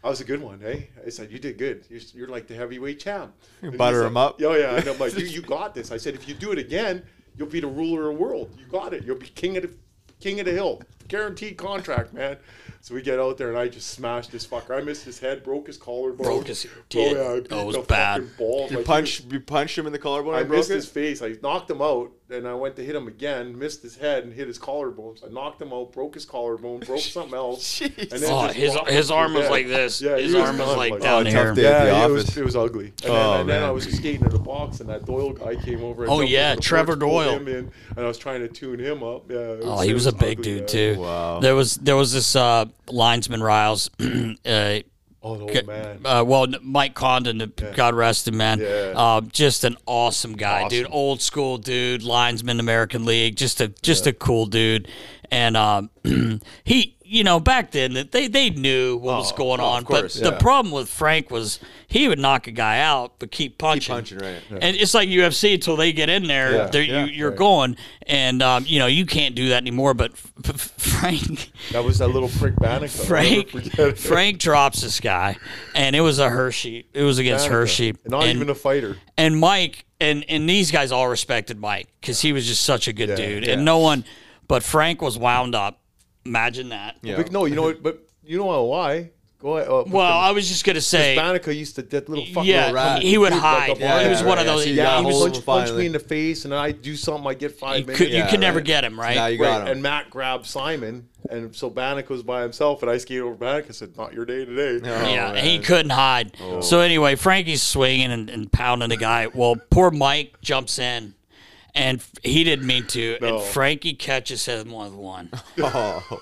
that was a good one, hey?" I said, "You did good. You're, you're like the heavyweight champ." And butter him like, up. Oh yeah, and I'm like, "You, you got this." I said, "If you do it again, you'll be the ruler of the world. You got it. You'll be king of the king of the hill. Guaranteed contract, man." So we get out there, and I just smashed this fucker. I missed his head, broke his collarbone. Broke his- Oh, did. yeah, Oh, it was the bad. fucking Balls. You Like, punch, you punched him in the collarbone I and broke missed it. his face. I knocked him out, and I went to hit him again. Missed his head and hit his collarbone. I knocked him out, broke his collarbone, broke something else. and then Oh, his his arm was like this. Yeah, his arm was like like- down Oh, here. tough day. at Yeah, the it was, it was ugly. And, Oh, then, and then. I was skating in the box, and that Doyle guy came over. And Oh, yeah, over Trevor boards, Doyle. him in, and I was trying to tune him up. Yeah. it Oh, it he was a big ugly, dude yeah. too. Wow. There was there was this uh, linesman Riles. uh, Oh, the old man. Uh, well, Mike Condon, God rest him, man. Yeah. Uh, just an awesome guy, dude. Old school dude, linesman, American League. Just a just a cool dude. And um, he you know, back then that they they knew what was going oh, of on. course, but the yeah. problem with Frank was he would knock a guy out, but keep punching. punching, right. Yeah. And it's like UFC until they get in there, Yeah, they're- yeah, you, you're right. going, and um, you know you can't do that anymore. But f- f- Frank. That was that little prick Bannock. though. I'll never Frank forget it. Frank drops this guy, and it was a Hershey. It was against. Hershey, Not and, even a fighter. and Mike and and these guys all respected Mike because he was just such a good dude, yeah. and no one, but Frank was wound up. Imagine that. Yeah. But no, you know what? But you know why? Go ahead. Uh, Well, I was just gonna say, Bannock used to that little fucking yeah, little rat. he would Like a hide. barn. he was one of those. see Yeah, he was. whole- punch, punch me in the face, and I do something. I get five You minutes. could, you Yeah, could never right. get him right. Now you Right, got him. and Matt grabbed Simon, and so Bannock was by himself, and I skated over Bannock. I said, "Not your day today." yeah, and he couldn't hide. So anyway, Frankie's swinging and, and pounding the guy. Well, poor Mike jumps in, and he didn't mean to. No. And Frankie catches him with one. Oh,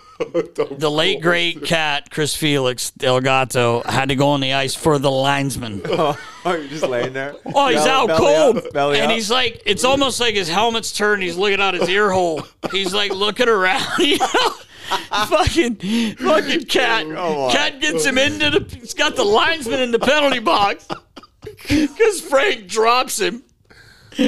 The late great cat Chris Felix Delgato had to go on the ice for the linesman. oh, you're just laying there. Oh, he's Belly- out belly cold, up, belly and up. he's like, it's almost like his helmet's turned. He's looking out his ear hole. He's like looking around. You know, fucking, fucking cat. Oh, cat gets him into the. He's got the linesman in the penalty box because Frank drops him.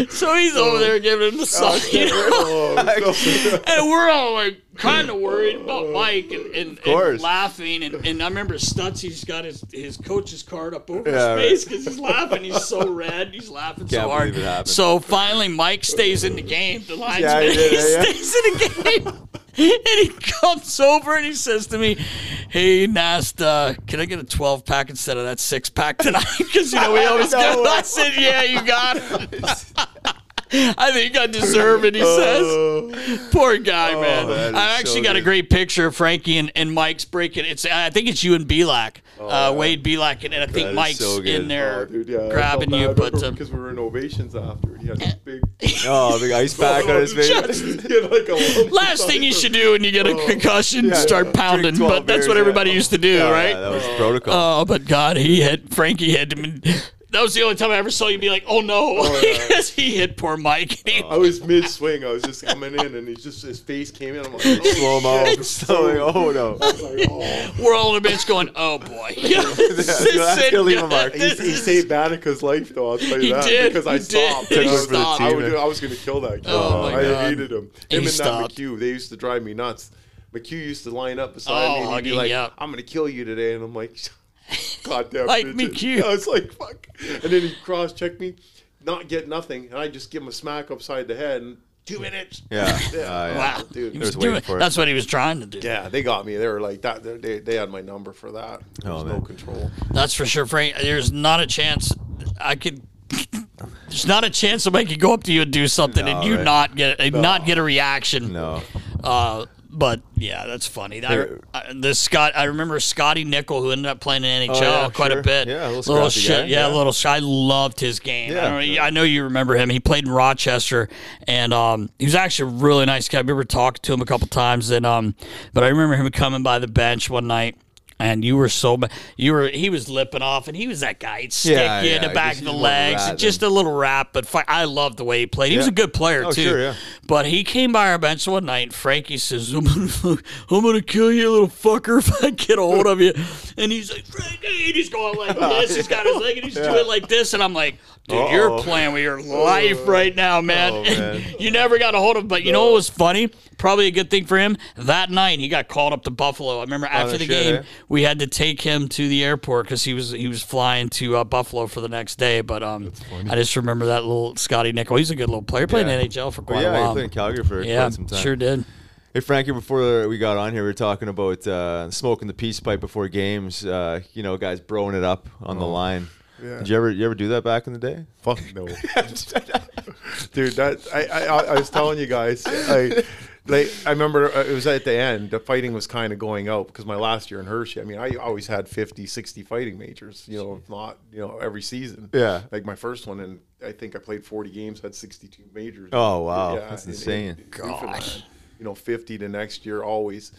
So he's over oh. there giving him the suck, you know? Oh, oh and we're all like kind of worried about oh. Mike and, and, and laughing. And, and I remember Stutz, he's got his, his coach's card up over Yeah, his face because he's laughing. He's so red. He's laughing so Can't hard. it happened. So finally, Mike stays in the game. The linesman, Yeah, he he yeah, yeah. stays in the game. And he comes over and he says to me, "Hey Nasta, can I get a twelve pack instead of that six pack tonight? Because you know we always No get." way. I said, "Yeah, you got it." I think I deserve it. He says, "Poor guy, man." Oh, that is I actually so got a great picture of Frankie and, and Mike's breaking. It's I think it's you and Belak, uh, Wade Belak, and I That think Mike's so in there Oh, dude, yeah, grabbing you. But um, because we were in ovations after, and he had this big. Oh, big ice pack on his face. Just- like a last thing you should do when you get a concussion, Yeah, start drink pounding. But that's beers, what yeah. everybody used to do, Yeah, right? Yeah, that was protocol. Oh, but God, he had Frankie had him. And that was the only time I ever saw you be like, "Oh no," oh, because he hit poor Mike. And I was mid swing. I was just coming in, and he just his face came in. I'm like, oh, Slow mo. So like, oh no. I was like, oh. We're all on the bench going, "Oh boy." That's gonna leave a mark. He, he saved Bannica's life, though. I'll tell you He that did, because I he did. stopped. He I was, stopped. I, would, I was going to kill that kid. Oh, I God. hated him. He Him and stopped. that McHugh, they used to drive me nuts. McHugh used to line up beside Oh, me and he'd be like, you up. "I'm going to kill you today," and I'm like, "God damn, Like bitches." McHugh. I was like, "Fuck," and then he cross checked me, not get nothing, and I just give him a smack upside the head and two minutes. Yeah. Yeah. Uh, yeah. Wow, dude. He They was was doing- for. That's what he was trying to do. Yeah, they got me. They were like that. They, they had my number for that. There Oh, no control. That's for sure, Frank. There's not a chance I could. There's not a chance somebody could go up to you and do something and you right. not get and not get a reaction. No. Uh, but yeah, that's funny. I, I, the Scott, I remember Scotty Nichol who ended up playing in NHL Oh, yeah, quite sure. a bit. Yeah, a little scrappy shit. guy, Yeah, yeah. little. I loved his game. Yeah. I, don't know, I know you remember him. He played in Rochester, and um, he was actually a really nice guy. I remember talking to him a couple times, and um, but I remember him coming by the bench one night. And you were so you were he was lipping off, and he was that guy. He'd stick Yeah, you in yeah, the back of the he's more of a legs, rat just a little rap. But fi- I loved the way he played. He was a good player Oh, too. sure, yeah. But he came by our bench one night. and Frankie says, "I'm gonna, I'm gonna kill you, little fucker, if I get a hold of you." And he's like, "Frankie," and he's going like this. He's got his leg, and he's doing like this. And I'm like, "Dude, you're playing with your life right now, man." Oh, man. you never got a hold of him. But you know what was funny? Probably a good thing for him. That night, he got called up to Buffalo. I remember after no the shit, game, eh? We had to take him to the airport because he was he was flying to uh, Buffalo for the next day. But um, I just remember that little Scotty Nichol. He's a good little player. Played Yeah. in NHL for But quite yeah, a he while. played in Calgary for yeah, quite some time. sure did. Hey Frankie, before we got on here, we were talking about uh, smoking the peace pipe before games. Uh, you know, guys broing it up on the line. Yeah. Did you ever you ever do that back in the day? Fuck no, dude. That I, I I was telling you guys. I like I remember uh, it was at the end. The fighting was kind of going out because my last year in Hershey. I mean, I always had 50, 60 fighting majors. You know, if not you know every season. Yeah. Like my first one, and I think I played forty games, had sixty two majors. Oh, wow. That's in- in- insane. in Newfoundland. You know, fifty the next year always.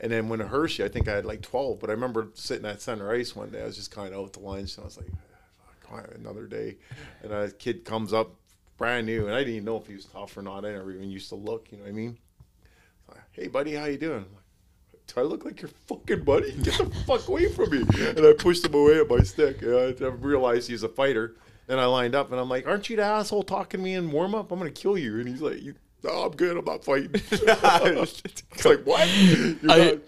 And then when at Hershey, I think I had like twelve. But I remember sitting at center ice one day. I was just kind of out to lunch, and I was like, "Fuck, another day." And a kid comes up, brand new, and I didn't even know if he was tough or not. I never even used to look. You know what I mean? Hey, buddy, how you doing? I'm like, "Do I look like your fucking buddy? Get the fuck away from me!" And I pushed him away at my stick. And I, realized he's a fighter. Then I lined up, and I'm like, "Aren't you the asshole talking to me in warm up? I'm gonna kill you." And he's like, "You, no, I'm good. I'm not fighting." it's like what? I,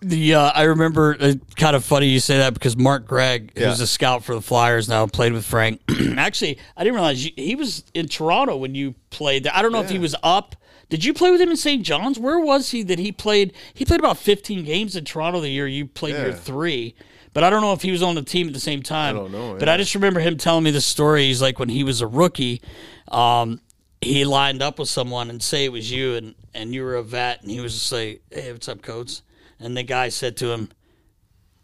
the uh, I remember uh, kind of funny you say that because Mark Greig, Yeah. who's a scout for the Flyers now, played with Frank. Actually, I didn't realize you, he was in Toronto when you played. there. I don't know if he was up. Did you play with him in St. John's? Where was he that he played? He played about 15 games in Toronto the year you played year three. But I don't know if he was on the team at the same time. I don't know, But. I just remember him telling me the story. He's like when he was a rookie, um, he lined up with someone and say it was you and, and you were a vet and he was just like, Hey, what's up, coach? And the guy said to him,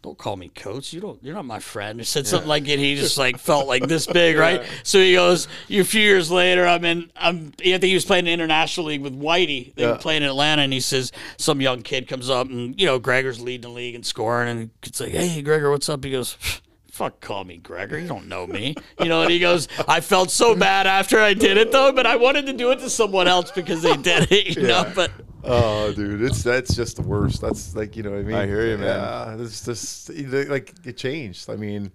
Don't call me coach. You don't you're not my friend. Or said something like it. He just like felt like this big, right? So he goes, A few years later, I'm in I'm I think he was playing in the international league with Whitey. They were playing in Atlanta and he says some young kid comes up and you know, Gregor's leading the league and scoring and it's like, Hey Gregor, what's up? He goes Fuck, call me Gregor. You don't know me. You know, and he goes, I felt so bad after I did it, though, but I wanted to do it to someone else because they did it, you know? But Oh, dude, it's that's just the worst. That's like you know what I mean. I hear you, man. Yeah, it's just like it changed. I mean,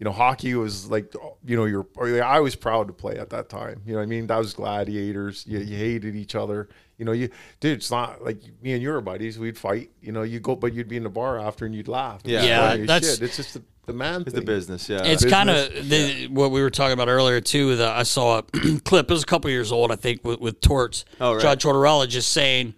you know, hockey was like you know you're. I was proud to play at that time. You know what I mean? That was gladiators. You, you hated each other. You know, you dude. It's not like me and your buddies. We'd fight. You know, you go, but you'd be in the bar after and you'd laugh. Yeah. Yeah, that's- shit. it's just the, the man. It's the business, yeah. it's kind of business. what we were talking about earlier, too. The, I saw a clip, it was a couple years old, I think, with, with Torts. Oh, right. Judge Tortorella just saying,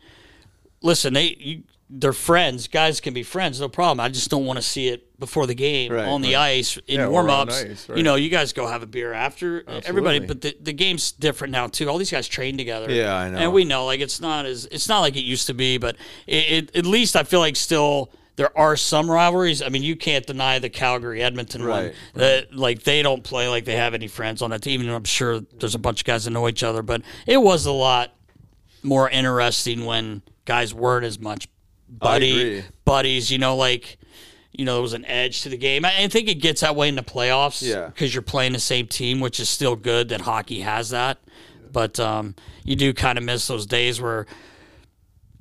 listen, they you, they're friends. Guys can be friends, no problem. I just don't want to see it before the game Right, on the ice in Yeah, warm ups. ice, You know, you guys go have a beer after uh, everybody, but the, the game's different now too. All these guys train together. Yeah, I know. And we know like it's not as it's not like it used to be, but it, it, at least I feel like still. There are some rivalries. I mean, you can't deny the Calgary Edmonton one. Right, That like they don't play like they have any friends on that team. And I'm sure there's a bunch of guys that know each other, but it was a lot more interesting when guys weren't as much buddy buddies. You know, like you know, there was an edge to the game. I, I think it gets that way in the playoffs. Yeah. because you're playing the same team, which is still good that hockey has that. But um, you do kind of miss those days where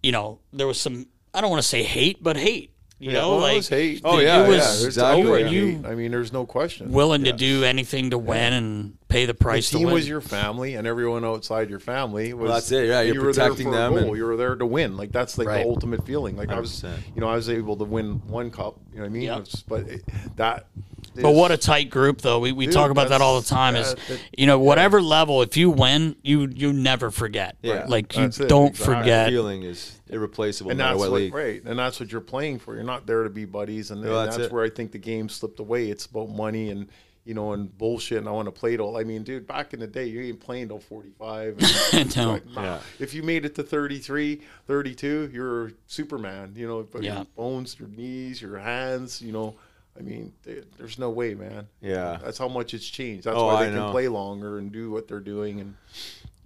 you know there was some. I don't want to say hate, but hate. You know, well, like was hate. Oh, it yeah, was yeah, There's exactly. outright You- I mean, there's no question. willing to do anything to win and pay the price the to team win. was your family, and everyone outside your family was. that's it, yeah, you're you were there protecting for a them goal. and- you were there to win. Like that's like Right. the ultimate feeling. Like I was, you know, I was able to win one cup. You know what I mean? Yep. It's- But it, that. But what a tight group, though. We, we Dude, talk about that all the time. Is that- that- you know whatever level, if you win, you you never forget. Yeah. like you it, don't exactly. forget. feeling is irreplaceable and no that's what what, league. right, and that's what you're playing for. You're not there to be buddies, and, No, and that's that's, where I think the game slipped away. It's about money and you know and bullshit. And I want to play till. I mean, dude, back in the day, you ain't playing till 45. And No. like, nah. Yeah. If you made it to 33, 32, you're Superman. You know, but Yeah. your bones, your knees, your hands. You know, I mean, there- there's no way, man. Yeah. that's how much it's changed. That's Oh, why I they can know. play longer and do what they're doing. And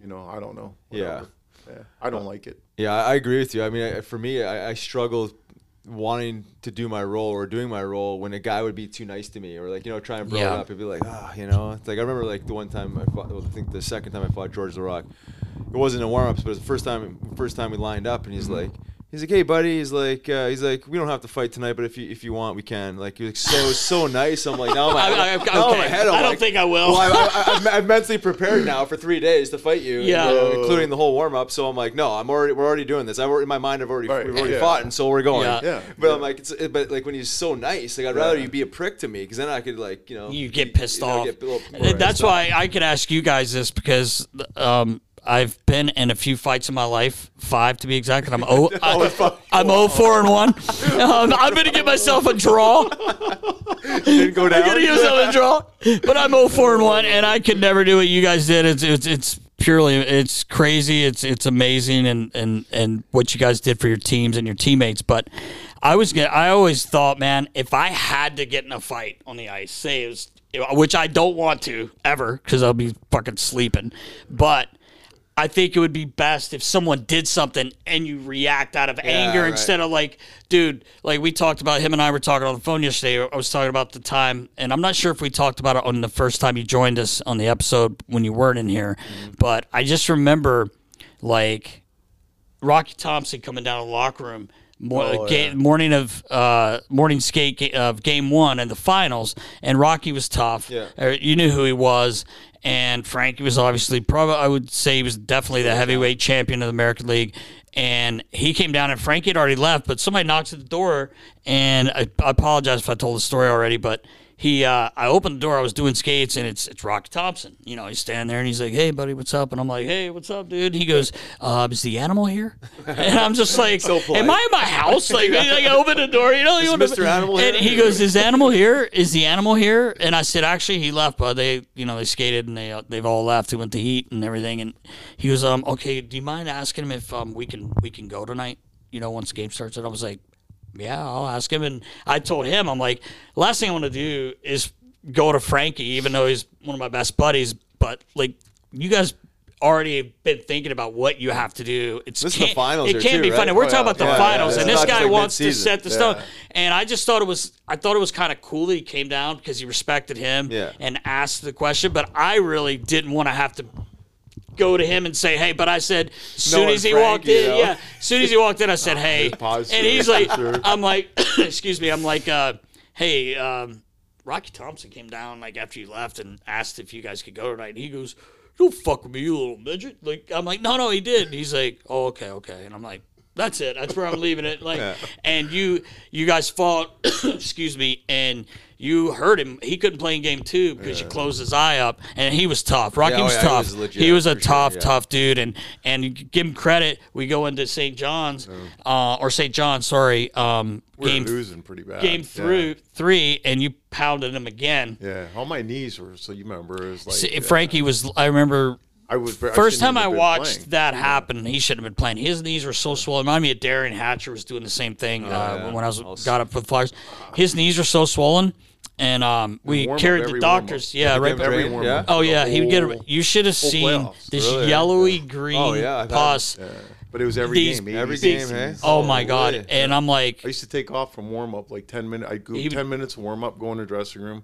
you know, I don't know. Yeah. Whatever. yeah, I don't like it. Yeah, I I agree with you. I mean, I, for me, I, I struggle wanting to do my role or doing my role when a guy would be too nice to me or like you know try and bro Yeah. it up. It'd be like ah, you know. It's like I remember like the one time I fought. Well, I think the second time I fought George Laraque. It wasn't in warm ups, but it was the first time. First time we lined up, and he's like. He's like, hey, buddy. He's like, uh, he's like, we don't have to fight tonight, but if you if you want, we can. Like, you're like so so nice. I'm like, now my, I- I- now my head, I'm I don't like, think I will. Well, I, I, I've, I've mentally prepared now for three days to fight you, Yeah. you know, including the whole warm up. So I'm like, no, I'm already we're already doing this. I've already in my mind. I've already Right, we've already yeah. fought, and so we're going. Yeah. Yeah, But yeah. I'm like, it's, but like when he's so nice, like I'd rather Yeah. you be a prick to me because then I could like you know you get pissed you know, off. get a little more That's pissed off. why I could ask you guys this because um, I've been in a few fights in my life, five to be exact, and I'm oh, I, I'm 0 4 and one. Um, I'm gonna give myself a draw. didn't go I'm down. gonna give myself a draw, but I'm 0 4 and one, and I could never do what you guys did. It's it's it's purely it's crazy. It's it's amazing, and and and what you guys did for your teams and your teammates, but. I was get, I always thought, man, if I had to get in a fight on the ice, say it was, which I don't want to ever because I'll be fucking sleeping, but I think it would be best if someone did something and you react out of anger right. instead of like, dude, like we talked about. Him and I were talking on the phone yesterday. I was talking about the time, and I'm not sure if we talked about it on the first time you joined us on the episode when you weren't in here, but I just remember like Rocky Thompson coming down the locker room. Oh, ga- yeah. morning of uh, morning skate of game one and the finals, and Rocky was tough. Yeah. Or you knew who he was, and Frankie was obviously probably I would say he was definitely the heavyweight champion of the American League. And he came down, and Frankie had already left, but somebody knocks at the door, and I, I apologize if I told the story already, but he uh, I opened the door. I was doing skates, and it's it's Rocky Thompson. You know, he's standing there, and he's like, "Hey, buddy, what's up?" And I'm like, "Hey, what's up, dude?" He goes, uh, "Is the animal here?" And I'm just like, polite. "Am I in my house?" Like, like I open the door, you know, Is wanna- Mr. Animal And here? he goes, "Is the animal here? Is the animal here?" And I said, "Actually, he left, but they, you know, they skated and they uh, they've all left. He went to eat and everything." And he goes, "Um, okay, do you mind asking him if um we can we can go tonight? You know, once the game starts." And I was like, yeah, I'll ask him. And I told him, I'm like, last thing I want to do is go to Frankie, even though he's one of my best buddies. But like, you guys already been thinking about what you have to do. It's This is the finals It can't too, be right? funny. We're Oh, talking yeah. about the Yeah, finals, yeah. and this guy like wants to mid-season. set the stone. And I just thought it was, I thought it was kind of cool that he came down because he respected him and asked the question. But I really didn't want to have to go to him and say, "Hey," but I said, as soon Knowing as he Frank, walked in, know? yeah, as soon as he walked in, I said, "Hey," and he's like, sure. "I'm like, excuse me, I'm like, uh, hey, um, Rocky Thompson came down like after you left and asked if you guys could go tonight." And he goes, "Don't fuck with me, you little midget." Like I'm like, "No, no, he did." And he's like, "Oh, okay, okay," and I'm like. That's it. That's where I'm leaving it. Like, and you, you guys fought. excuse me, and you hurt him. He couldn't play in game two because you closed his eye up, and he was tough. Rocky Yeah, oh was yeah, tough. was legit, he was a for sure, tough, yeah. tough dude, and and give him credit. We go into St. John's, uh, or St. John, sorry, um, We're game losing pretty bad. game Yeah. through three, and you pounded him again. Yeah, all my knees were. So you remember it was like See, yeah. Frankie was. I remember I was I first time I watched playing. that happen. He shouldn't have been playing. His knees were so swollen. Remind me of Derian Hatcher was doing the same thing uh, Oh, yeah. when I was Also- got up for the Flyers. His knees were so swollen, and um, we carried the doctors. warm-up. Yeah, right. Give every yeah? Oh yeah, he would get. Whole- You should have seen playoffs. this Really? yellowy green Oh, yeah, I've had- pus. But it was every These- game. Every 80s, game, 60s. hey? Oh my god! really? And I'm like, I used to take off from warm up like ten minutes. I go ten minutes warm up, go in the dressing room,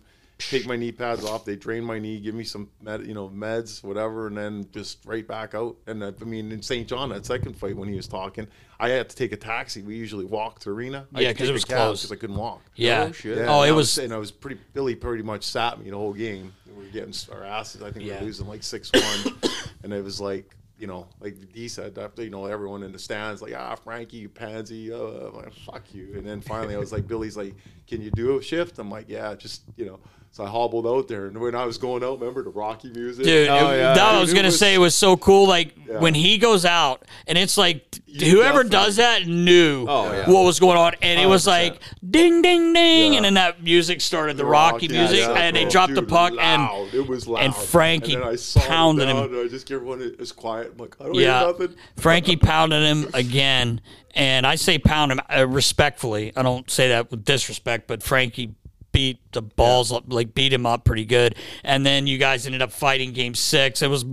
take my knee pads off. They drain my knee, give me some med, you know meds, whatever, and then just right back out. And I, I mean, in St. John, that second fight when he was talking, I had to take a taxi. We usually walk to the arena. I Yeah, had to 'cause it was cab close. because I couldn't walk. yeah. Oh, shit. Yeah, Oh, it I was. and I was pretty. Billy pretty much sat me the whole game. We were getting our asses. I think we Yeah. were losing like six one, and it was like you know, like D said, after you know everyone in the stands like ah Frankie, you pansy, uh, I'm like, fuck you. And then finally I was like, Billy's like, can you do a shift? I'm like, yeah, just you know. So I hobbled out there, and when I was going out, remember the Rocky music, Dude, Oh, yeah. that I was gonna was- say it was so cool. Like Yeah. when he goes out, and it's like You whoever definitely- does that knew Oh, yeah. what was going on, and it was like ding, ding, ding, Yeah. and then that music started, the, The Rocky, Rocky, music, yeah, and they bro. dropped the puck, loud. and it was loud. and Frankie and I pounded it him. And I just get everyone it quiet. I'm like, I don't yeah, hear nothing. Frankie pounded him again, and I say pound him uh, respectfully. I don't say that with disrespect, but Frankie beat the balls up, like beat him up pretty good. And then you guys ended up fighting game six. It was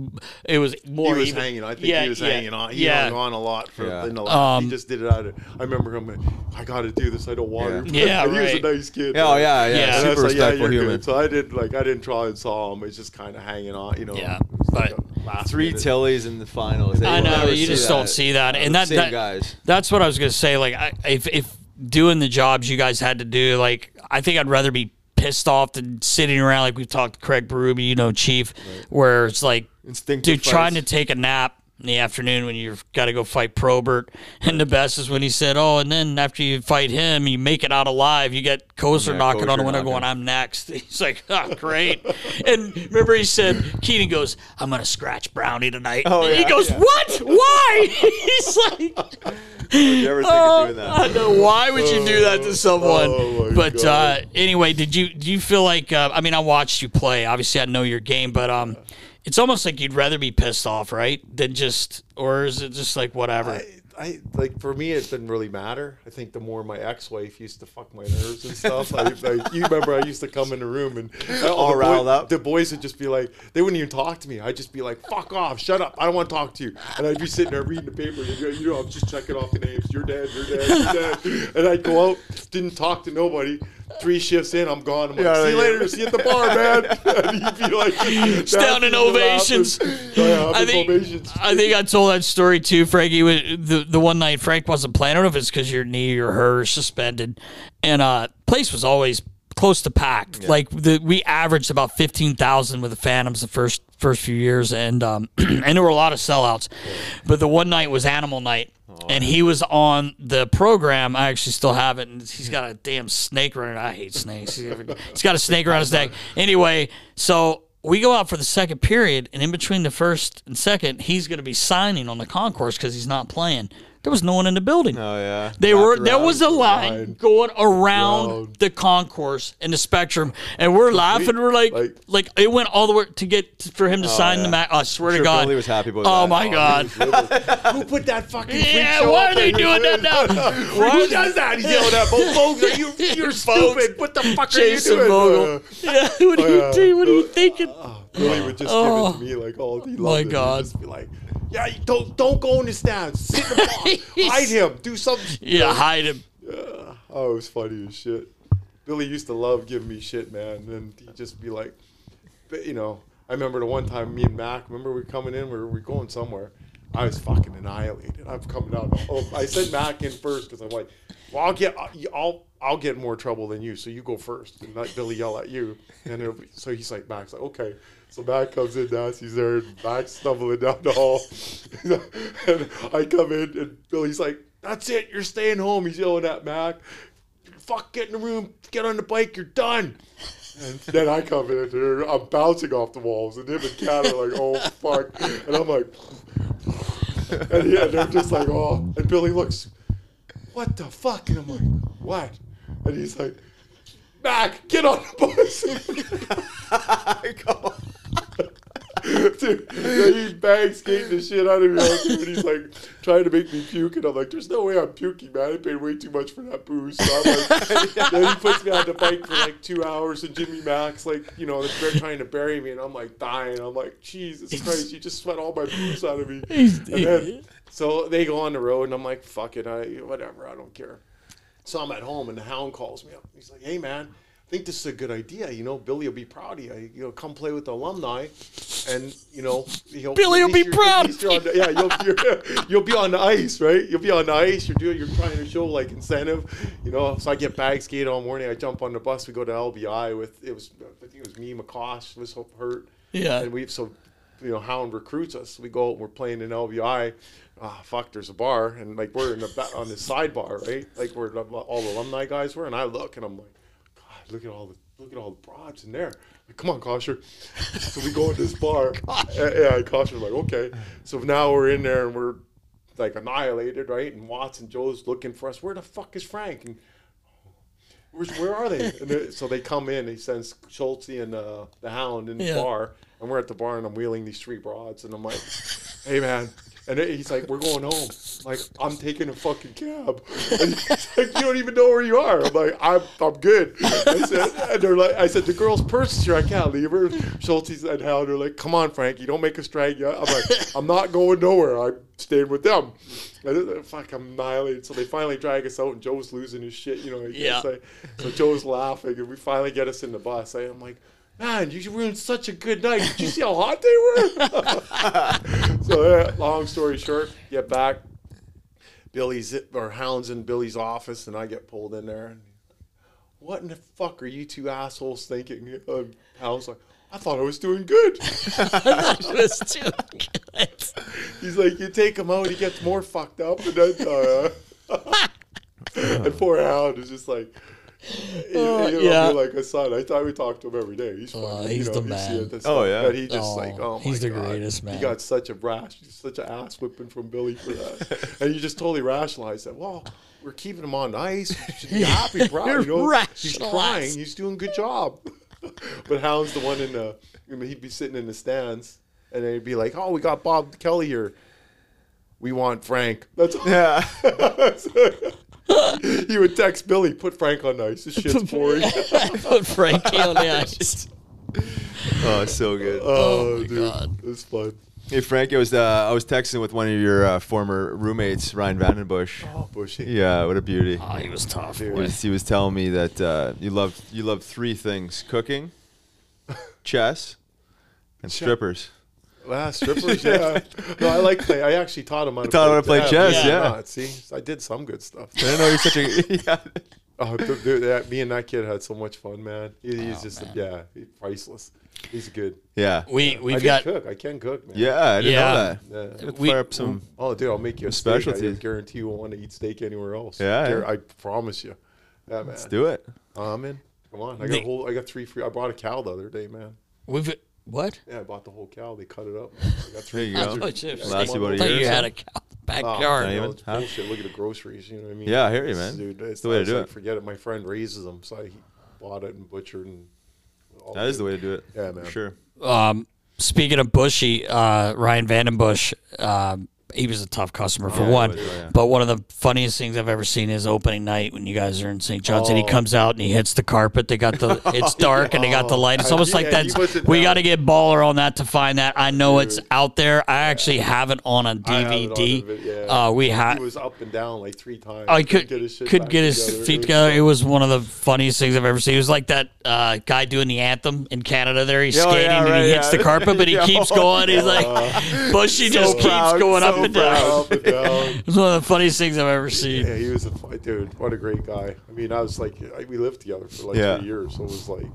it was more. He was even. hanging. I think Yeah, he was yeah, hanging on. He yeah. hung on a lot for Yeah. in the last. Um, he just did it out of. I remember him. I got to do this. I don't want to. Yeah, he was a nice kid. Oh, yeah, yeah. Yeah. Super was like, yeah, respectful you're human. good. So I didn't like. I didn't try and saw him. It's just kind of hanging on. You know. Yeah, it was like but- a Three minute. Tillys in the finals. They I know you see just don't see that, and that, Same that guys. that's what I was gonna say. Like, I, if if doing the jobs you guys had to do, like, I think I'd rather be pissed off than sitting around like we've talked to Craig Berube, you know, Chief, where it's like, Instinctive dude, trying to take a nap. In the afternoon, when you've got to go fight Probert, and the best is when he said, "Oh, and then after you fight him, you make it out alive. You get Kocur Yeah, knocking on the window, knocking. going, "I'm next." He's like, "Oh, great!" and remember, he said, "Keenan goes, I'm gonna scratch Brownie tonight." Oh, and he goes, yeah. "What? Why?" He's like, Would you ever think oh, of doing I know. Why would you do that to someone? Oh, but uh, anyway, did you do you feel like? Uh, I mean, I watched you play. Obviously, I know your game, but um, it's almost like you'd rather be pissed off, right, than just, or is it just like whatever? I, I like for me it didn't really matter. I think the more my ex-wife used to fuck my nerves and stuff. I, like you remember, I used to come in the room and All the riled up? The boys would just be like, they wouldn't even talk to me. I'd just be like, "Fuck off, shut up, I don't want to talk to you." And I'd be sitting there reading the paper. And you know, I'm just checking off the names. You're dead. You're dead. You're dead. And I'd go out, didn't talk to nobody. Three shifts in, I'm gone. I'm like, Yeah, see you yeah. later. See you at the bar, man. and he'd be like, Standing ovations. Oh, yeah, I think ovations. I think I told that story too, Frankie. was- The the one night Frank wasn't playing. I don't know if it's because your knee or her suspended, and uh, place was always close to packed. Like the we averaged about fifteen thousand with the Phantoms the first first few years, and um, and there were a lot of sellouts. But the one night was Animal Night. And he was on the program. I actually still have it, and he's got a damn snake running. I hate snakes. He's got a snake around his neck. Anyway, so we go out for the second period, and in between the first and second, he's going to be signing on the concourse because he's not playing. There was no one in the building. Oh yeah. They were Wrapped there was a line going around Round. the concourse and the spectrum, and we're laughing. We're like, like, like- it went all the way to get for him to sign the yeah. match. I swear Sure to God, Billy was happy about oh that. my Oh, God, Who put that fucking freak yeah, show why are they doing that now? Why Who are- does that? He's yelling at both folks. Are you, you're Folks. stupid. What the fuck Jason are you doing? Vogel. Uh, Yeah, what are you yeah. doing? What are you thinking? Billy would just Oh. give it to me like, all he loved My God. just be like, yeah, don't don't go in the stands. Sit in the bar. Hide him. Do something. Yeah, hide him. Yeah. Oh, it was funny as shit. Billy used to love giving me shit, man. And he'd just be like, but, you know, I remember the one time me and Mac, remember we were coming in, we were, we were going somewhere. I was fucking annihilated. I'm coming out. Oh, I sent Mac in first because I'm like, well, I'll get, I'll, I'll get more trouble than you, so you go first, and let Billy yell at you. And it'll be, so he's like, Mac's like, okay. So Mac comes in, Nasty's there, and Mac's stumbling down the hall. and I come in, and Billy's like, that's it, you're staying home. He's yelling at Mac fuck, get in the room, get on the bike, you're done. And then I come in and I'm bouncing off the walls, and him and Kat are like, oh fuck, and I'm like, and, yeah, they're just like, oh, and Billy looks, what the fuck, and I'm like, what? And he's like, Mac, get on the bus. Dude, he's bag skating the shit out of me, and he's like trying to make me puke, and I'm like, "There's no way I'm puking, man. I paid way too much for that booze." So I'm like, then he puts me on the bike for like two hours, and Jimmy Max, like, you know, they're trying to bury me, and I'm like dying. I'm like, Jesus Christ, you just sweat all my booze out of me. And then, so they go on the road, and I'm like, "Fuck it, I whatever, I don't care." So I'm at home, and the hound calls me up. He's like, "Hey, man." Think this is a good idea. You know, Billy will be proud of you. You know, come play with the alumni, and you know, he'll, Billy will be you're- proud at least you're on the- yeah, you'll, you're, you'll be on the ice, right? You'll be on the ice. You're doing. You're trying to show like incentive. You know, so I get bag skate all morning. I jump on the bus. We go to LBI with it was. I think it was me, McCosh was hurt. Yeah. and we so. You know, Hound recruits us. We go. We're playing in LBI. Ah, fuck. There's a bar, and like we're in the on the sidebar, right? Like where all the alumni guys were, and I look, and I'm like, look at all the look at all the broads in there. Like, come on, Kosher. so we go in this bar. Uh, yeah, Kosher's like, okay. So now we're in there and we're like annihilated, right? And Watts and Joe's looking for us. Where the fuck is Frank? And Where's, where are they? And so they come in. He sends Schulte and uh, the Hound in the Yeah. bar, and we're at the bar, and I'm wheeling these three broads, and I'm like, "Hey, man." And he's like, "We're going home." Like, I'm taking a fucking cab. And he's like, "You don't even know where you are." I'm like, "I'm, I'm good." I said, and they're like, "I said the girl's purse is here. I can't leave her." Schulte and Hound are like, "Come on, Frank. You don't make us drag you." I'm like, "I'm not going nowhere. I'm staying with them." And fuck, I'm annihilated. So they finally drag us out, and Joe's losing his shit. You know, Yeah. can't. So Joe's laughing, and we finally get us in the bus. I, I'm like, man, you ruined such a good night. Did you see how hot they were? so, yeah, long story short, get back. Billy's or Hound's in Billy's office, and I get pulled in there. And what in the fuck are you two assholes thinking? And Hound's like, I thought I was doing good. It was too good. He's like, you take him out, he gets more fucked up, and then uh, and poor Hound is just like. He, Uh, he'll yeah. be like a son. I thought we talk to him every day. He's funny. Uh, you he's know, the man. it, this Oh, yeah. But he just Oh, like, oh my he's the God. greatest, man. He got such a rash, such an ass whipping from Billy for that, and you just totally rationalize that. Well, we're keeping him on ice. You should be happy, proud. You know, he's Rationalize. trying. He's doing a good job. but Hound's the one in the. I mean, he'd be sitting in the stands, and then he'd be like, "Oh, we got Bob Kelly here. We want Frank." That's Yeah. he would text Billy, "Put Frank on ice. This shit's boring." Put Frankie on the ice. Oh, so good. Oh, my dude, God. it was fun. Hey Frank, I was uh, I was texting with one of your uh, former roommates, Ryan Vandenbussche. Oh, bushy. Yeah, what a beauty. Oh, he was tough. He was, he was telling me that uh, you love you love three things: cooking, chess, and strippers. Ah, strippers, yeah. No, I like play. I actually taught him how to taught him how to play chess, believe it or yeah. not. See, I did some good stuff. I know you're such a. yeah. Oh, dude, dude, that, me and that kid had so much fun, man. He, he's Oh, just, man. yeah, he's priceless. He's good. Yeah. We I we've can got cook. I can cook, man. Yeah, I didn't Yeah. know that. Yeah. We- Fire up some. Oh, dude, I'll make you a Some steak. I guarantee you won't want to eat steak anywhere else. Yeah, Gar- yeah. I promise you. Yeah, man. Let's do it. I'm in. Come on. I got The- a whole. I got three free. I bought a cow the other day, man. we've what? Yeah, I bought the whole cow. They cut it up. I got There three. you I go. thought you, Last you about a I thought year you had a cow in the Oh, backyard. not you know, even, it's huh? bullshit. Look at the groceries. You know what I mean? Yeah, I hear you, man. Dude, It's the way to do like, it. Forget it. My friend raises them, so I bought it and butchered and. all That is the way to do it. Yeah, man. For sure. Um, speaking of Bushy, uh, Ryan Vandenbussche, um, he was a tough customer for Yeah, one. was, yeah. But one of the funniest things I've ever seen is opening night when you guys are in St. John's and he Oh. comes out and he hits the carpet. They got the it's dark and they got the light. It's Oh, almost like yeah, he that's we got to get baller on that to find that. I know it's out there. I actually have it on a on DVD. yeah. Uh, we He had. was up and down like three times. I could get his shit could get his together. feet together. It was one of the funniest things I've ever seen. It was like that uh, guy doing the anthem in Canada. There, he's oh, skating yeah, and right, he hits the carpet, but he keeps going. He's like, Bushy just keeps going up so and down. up and down. It's one of the funniest things I've ever seen. Yeah, he was a fu- dude. What a great guy. I mean, I was like, I, we lived together for like Yeah. three years, so it was like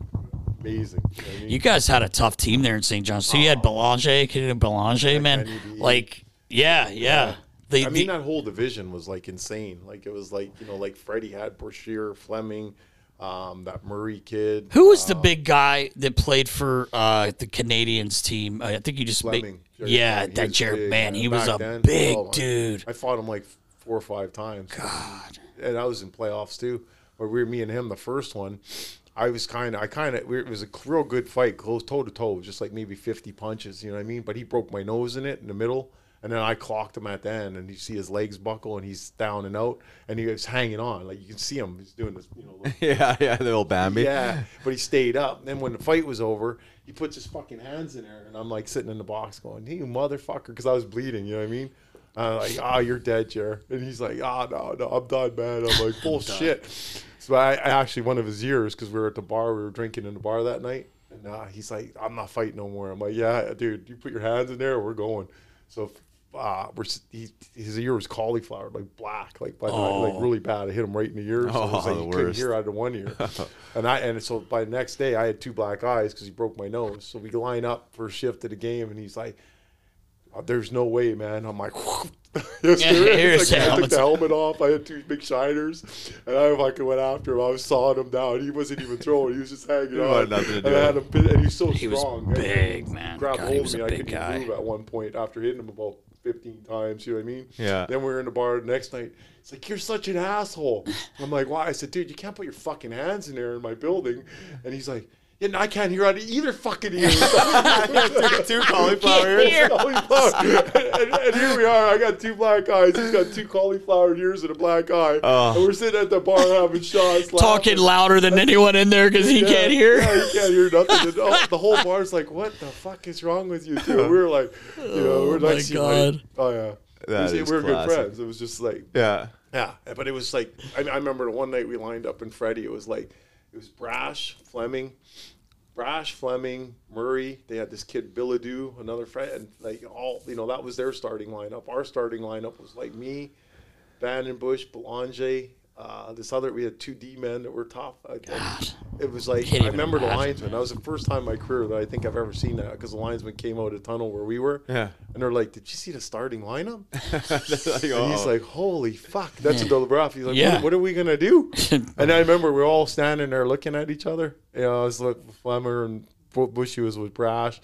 amazing. You know I mean? You guys had a tough team there in St. John's. So you had oh. Belanger, Kid Belanger, man. Kenny B. Like, yeah, yeah. The, I mean, the- that whole division was like insane. Like it was like you know, like Freddie had Brashear, Fleming, um, that Murray kid. who was the big guy that played for uh, the Canadiens team? I think you just made, Fleming. Gerry yeah, Fleming. That Jared big, man. He was a then, big oh dude. I fought him like four or five times. God. And I was in playoffs too. Where we were me and him the first one. I was kind of, I kind of, it was a real good fight, close toe to toe, just like maybe 50 punches, you know what I mean? But he broke my nose in it in the middle, and then I clocked him at the end, and you see his legs buckle, and he's down and out, and he was hanging on. Like you can see him, he's doing this, you know, like- Yeah, yeah, the old Bambi. yeah, but he stayed up. And then when the fight was over, he puts his fucking hands in there, and I'm like sitting in the box going, "Hey, you motherfucker," because I was bleeding. You know what I mean? I'm like, "Ah, you're dead, Jer." And he's like, "Ah, no, no, I'm done, man." I'm like, "Bullshit." So I, I actually one of his years because we were at the bar, we were drinking in the bar that night, and uh, he's like, "I'm not fighting no more." I'm like, "Yeah, dude, you put your hands in there, we're going." So. Uh, we're, he, his ear was cauliflower, like black, like by the, like really bad. I hit him right in the ear, so it was Oh, like the you couldn't hear out of one ear. and I and so by the next day I had two black eyes because he broke my nose. So we line up for a shift of the game, and he's like, "Oh, "There's no way, man." I'm like, yes, Yeah, there is." here's Like, I took the helmet off. I had two big shiners, and I fucking went after him. I was sawing him down. He wasn't even throwing. He was just hanging on. nothing to and do I had him, and he's so He was strong. And big, man. Grabbed hold he of me. a I couldn't guy. move at one point after hitting him about 15 times. You know what I mean? Yeah. Then we were in the bar the next night. It's like, you're such an asshole. I'm like, why? I said, dude, you can't put your fucking hands in there in my building. And he's like, yeah, no, I can't hear out of either fucking ear. two cauliflower ears. cauliflower. and, and here we are. I got two black eyes. He's got two cauliflower ears and a black eye. Oh. And we're sitting at the bar having shots. Talking laughing. louder than anyone in there because he Yeah, can't hear. Yeah, he can't hear nothing. And all- the whole bar's like, "What the fuck is wrong with you?" Too. We were like, you know, we're oh my like, God. oh yeah, That we is were good friends. It was just like, Yeah. yeah, but it was like I, I remember one night we lined up in Freddie. It was like it was Brash, Fleming, Brash, Fleming, Murray. They had this kid Billadu, another friend, and like all you know that was their starting lineup. Our starting lineup was like me, Vandenbussche, Belanger. Uh, this other we had two D men that were tough. I- and It was like I even remember the imagine, linesman. That was the first time in my career that I think I've ever seen that because the linesman came out of the tunnel where we were. Yeah. And they're like, "Did you see the starting lineup?" Like, And he's oh. like, "Holy fuck!" That's a double rough. He's like, Yeah. what, "What are we gonna do?" and I remember we are all standing there looking at each other. You know, I was with Flemmer and Bushy was with Brash,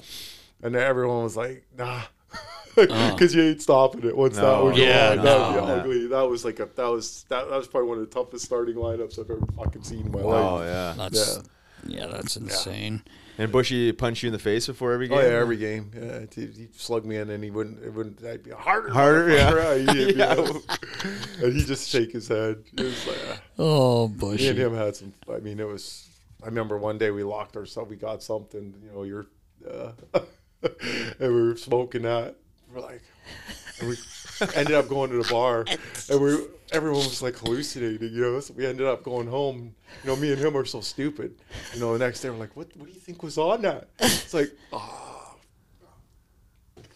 and everyone was like, "Nah." Because you ain't stopping it once that was Yeah, on. That would no. be ugly. That was like a that was that, that was probably one of the toughest starting lineups I've ever fucking seen in my Oh life. yeah. That's yeah, that's insane. And Bushy punch you in the face before every game. Oh yeah, every game. Yeah, he, he slugged me in, and he wouldn't. It wouldn't. I'd be harder, Harder, yeah. motherfucker." He'd Yeah. like- and he just shake his head. It was like, ah. Oh, me and Bushy. him had some. I mean, it was. I remember one day we locked ourselves. We got something. You know, you're uh, and we were smoking that. We're like, and we ended up going to the bar, and we everyone was like hallucinating, you know. So we ended up going home. You know, me and him are so stupid. You know, the next day we're like, what What do you think was on that? It's like, oh.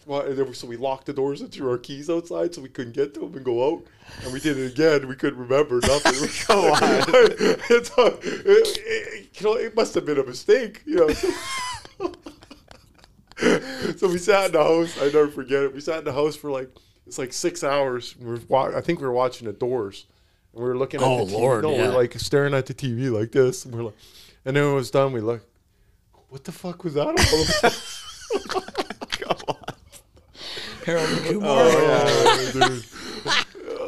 Well, and then we, so we locked the doors and threw our keys outside so we couldn't get to them and go out. And we did it again. We couldn't remember nothing. Come on. it's, uh, it, it, you know, it must have been a mistake. You know. So, so we sat in the house. I never forget it. We sat in the house for like it's like six hours. We were, wa- I think we were watching the Doors, and we were looking at Oh, the Lord, TV. No, we yeah. were like staring at the TV like this, and we're like, and then when it was done, we looked. What the fuck was that all about? Harold Kumar. Oh, yeah, dude.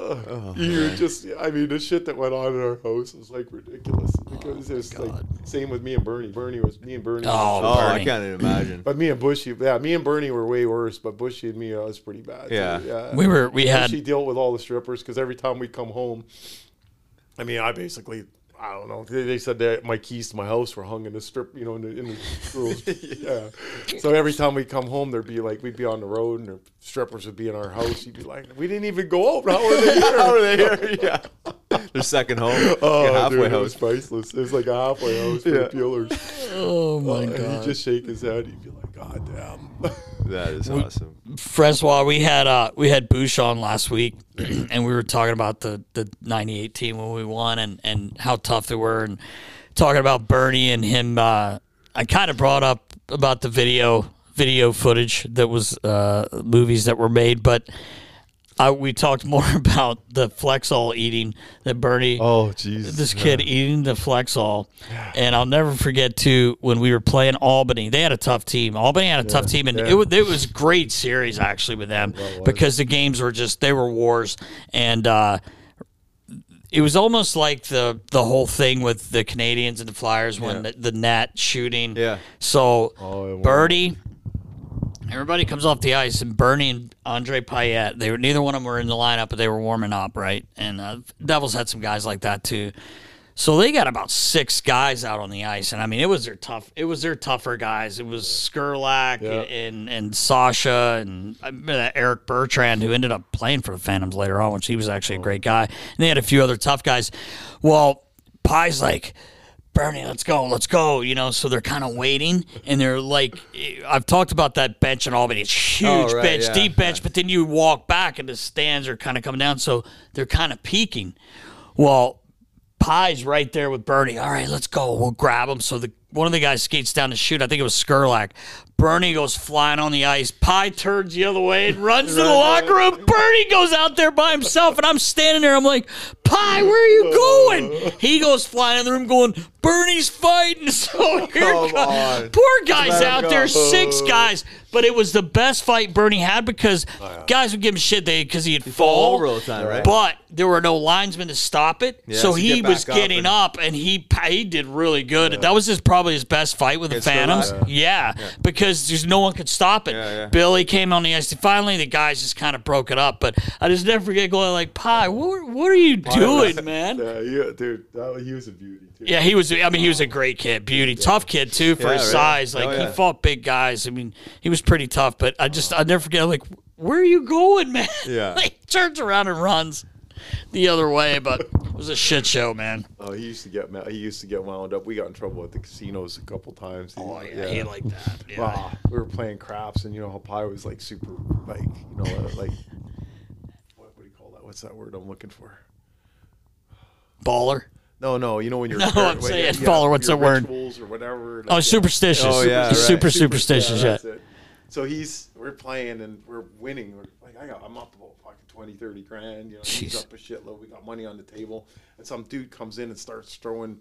Uh, you were just, I mean, the shit that went on in our house was like ridiculous. Because it was like, same with me and Bernie. Bernie was, me and Bernie. Oh, Oh, I can't even imagine. But me and Bushy, yeah, me and Bernie were way worse. But Bushy and me, I was pretty bad. too. Yeah. yeah. We were we had She dealt with all the strippers because every time we come home, I mean, I basically, I don't know. They, they said that my keys to my house were hung in the strip, you know, in the, in the girls. yeah. So every time we come home, there'd be like we'd be on the road and the strippers would be in our house. You'd be like, we didn't even go out. How are they here? How are they here? Yeah. Their second home. Oh, Your halfway dude, it was priceless. It was like a halfway house for Yeah. the peelers. oh my uh, And god. he'd just shake his head. He'd be like, God damn. That is awesome. Francois, we had uh we had Bouch on last week, and we were talking about the the '98 team when we won and and how tough they were, and talking about Bernie and him. Uh, I kind of brought up about the video video footage that was uh, movies that were made, but. I, we talked more about the Flexall eating that Bernie oh, Jesus. this kid eating the Flexall. And I'll never forget too when we were playing Albany. They had a tough team. Albany had a tough team, and it was it was great series actually with them because the games were just they were wars, and uh, it was almost like the the whole thing with the Canadiens and the Flyers when the, the net shooting. Yeah. So Oh, Birdie. Everybody comes off the ice, and Bernie and Andre Payette. They were neither one of them were in the lineup, but they were warming up, right? And uh, Devils had some guys like that too. So they got about six guys out on the ice, and I mean, it was their tough. It was their tougher guys. It was Skurlak Yeah. and and Sasha and I Eric Bertrand, who ended up playing for the Phantoms later on, which he was actually a great guy. And they had a few other tough guys. Well, Pie's like, Bernie, let's go, let's go. You know, so they're kind of waiting, and they're like, I've talked about that bench in Albany. It's oh, huge Oh, right, bench, yeah, deep bench, but then you walk back, and the stands are kind of coming down, so they're kind of peaking. Well, Pie's right there with Bernie. All right, let's go. We'll grab him. So the one of the guys skates down to shoot. I think it was Skurlak. Bernie goes flying on the ice. Pie turns the other way and runs to the locker room. Bernie goes out there by himself, and I'm standing there. I'm like, Pie, where are you going? He goes flying in the room, going, Bernie's fighting. So here Come co- poor guys out go. there, six guys. But it was the best fight Bernie had because Oh, guys would give him shit they because he'd fall fall over all the time, right? But there were no linesmen to stop it, Yeah, so so he get was up getting and- up, and he he did really good. That was his probably his best fight with the Phantoms. Yeah, because there's no one could stop it. Yeah, yeah. Billy came on the ice. Finally, the guys just kind of broke it up. But I just never forget going like, "Pie, what, what are you doing, man?" Yeah, yeah, dude. He was a beauty, too. Yeah, he was. I mean, he was a great kid, beauty, tough kid too for Yeah, his right. size. Like Oh, he fought big guys. I mean, he was pretty tough. But I just, I never forget. Like, where are you going, man? Yeah. like turns around and runs the other way. But it was a shit show, man. Oh, he used to get ma- he used to get wound up. We got in trouble at the casinos a couple times. He- Oh yeah, he like that. Yeah. Wow. we were playing craps, and you know how Pie was like super, like you know, uh, like what, what do you call that? What's that word I'm looking for? Baller. No, no, you know when you're No, I'm saying yeah, baller, what's the word? or whatever. Oh, like, superstitious. Oh, yeah, He's right. super superstitious. yeah, Yeah. So he's we're playing and we're winning. We're like I got I'm up about 20, 30 grand. You know, he's Jeez. up a shitload. We got money on the table, and some dude comes in and starts throwing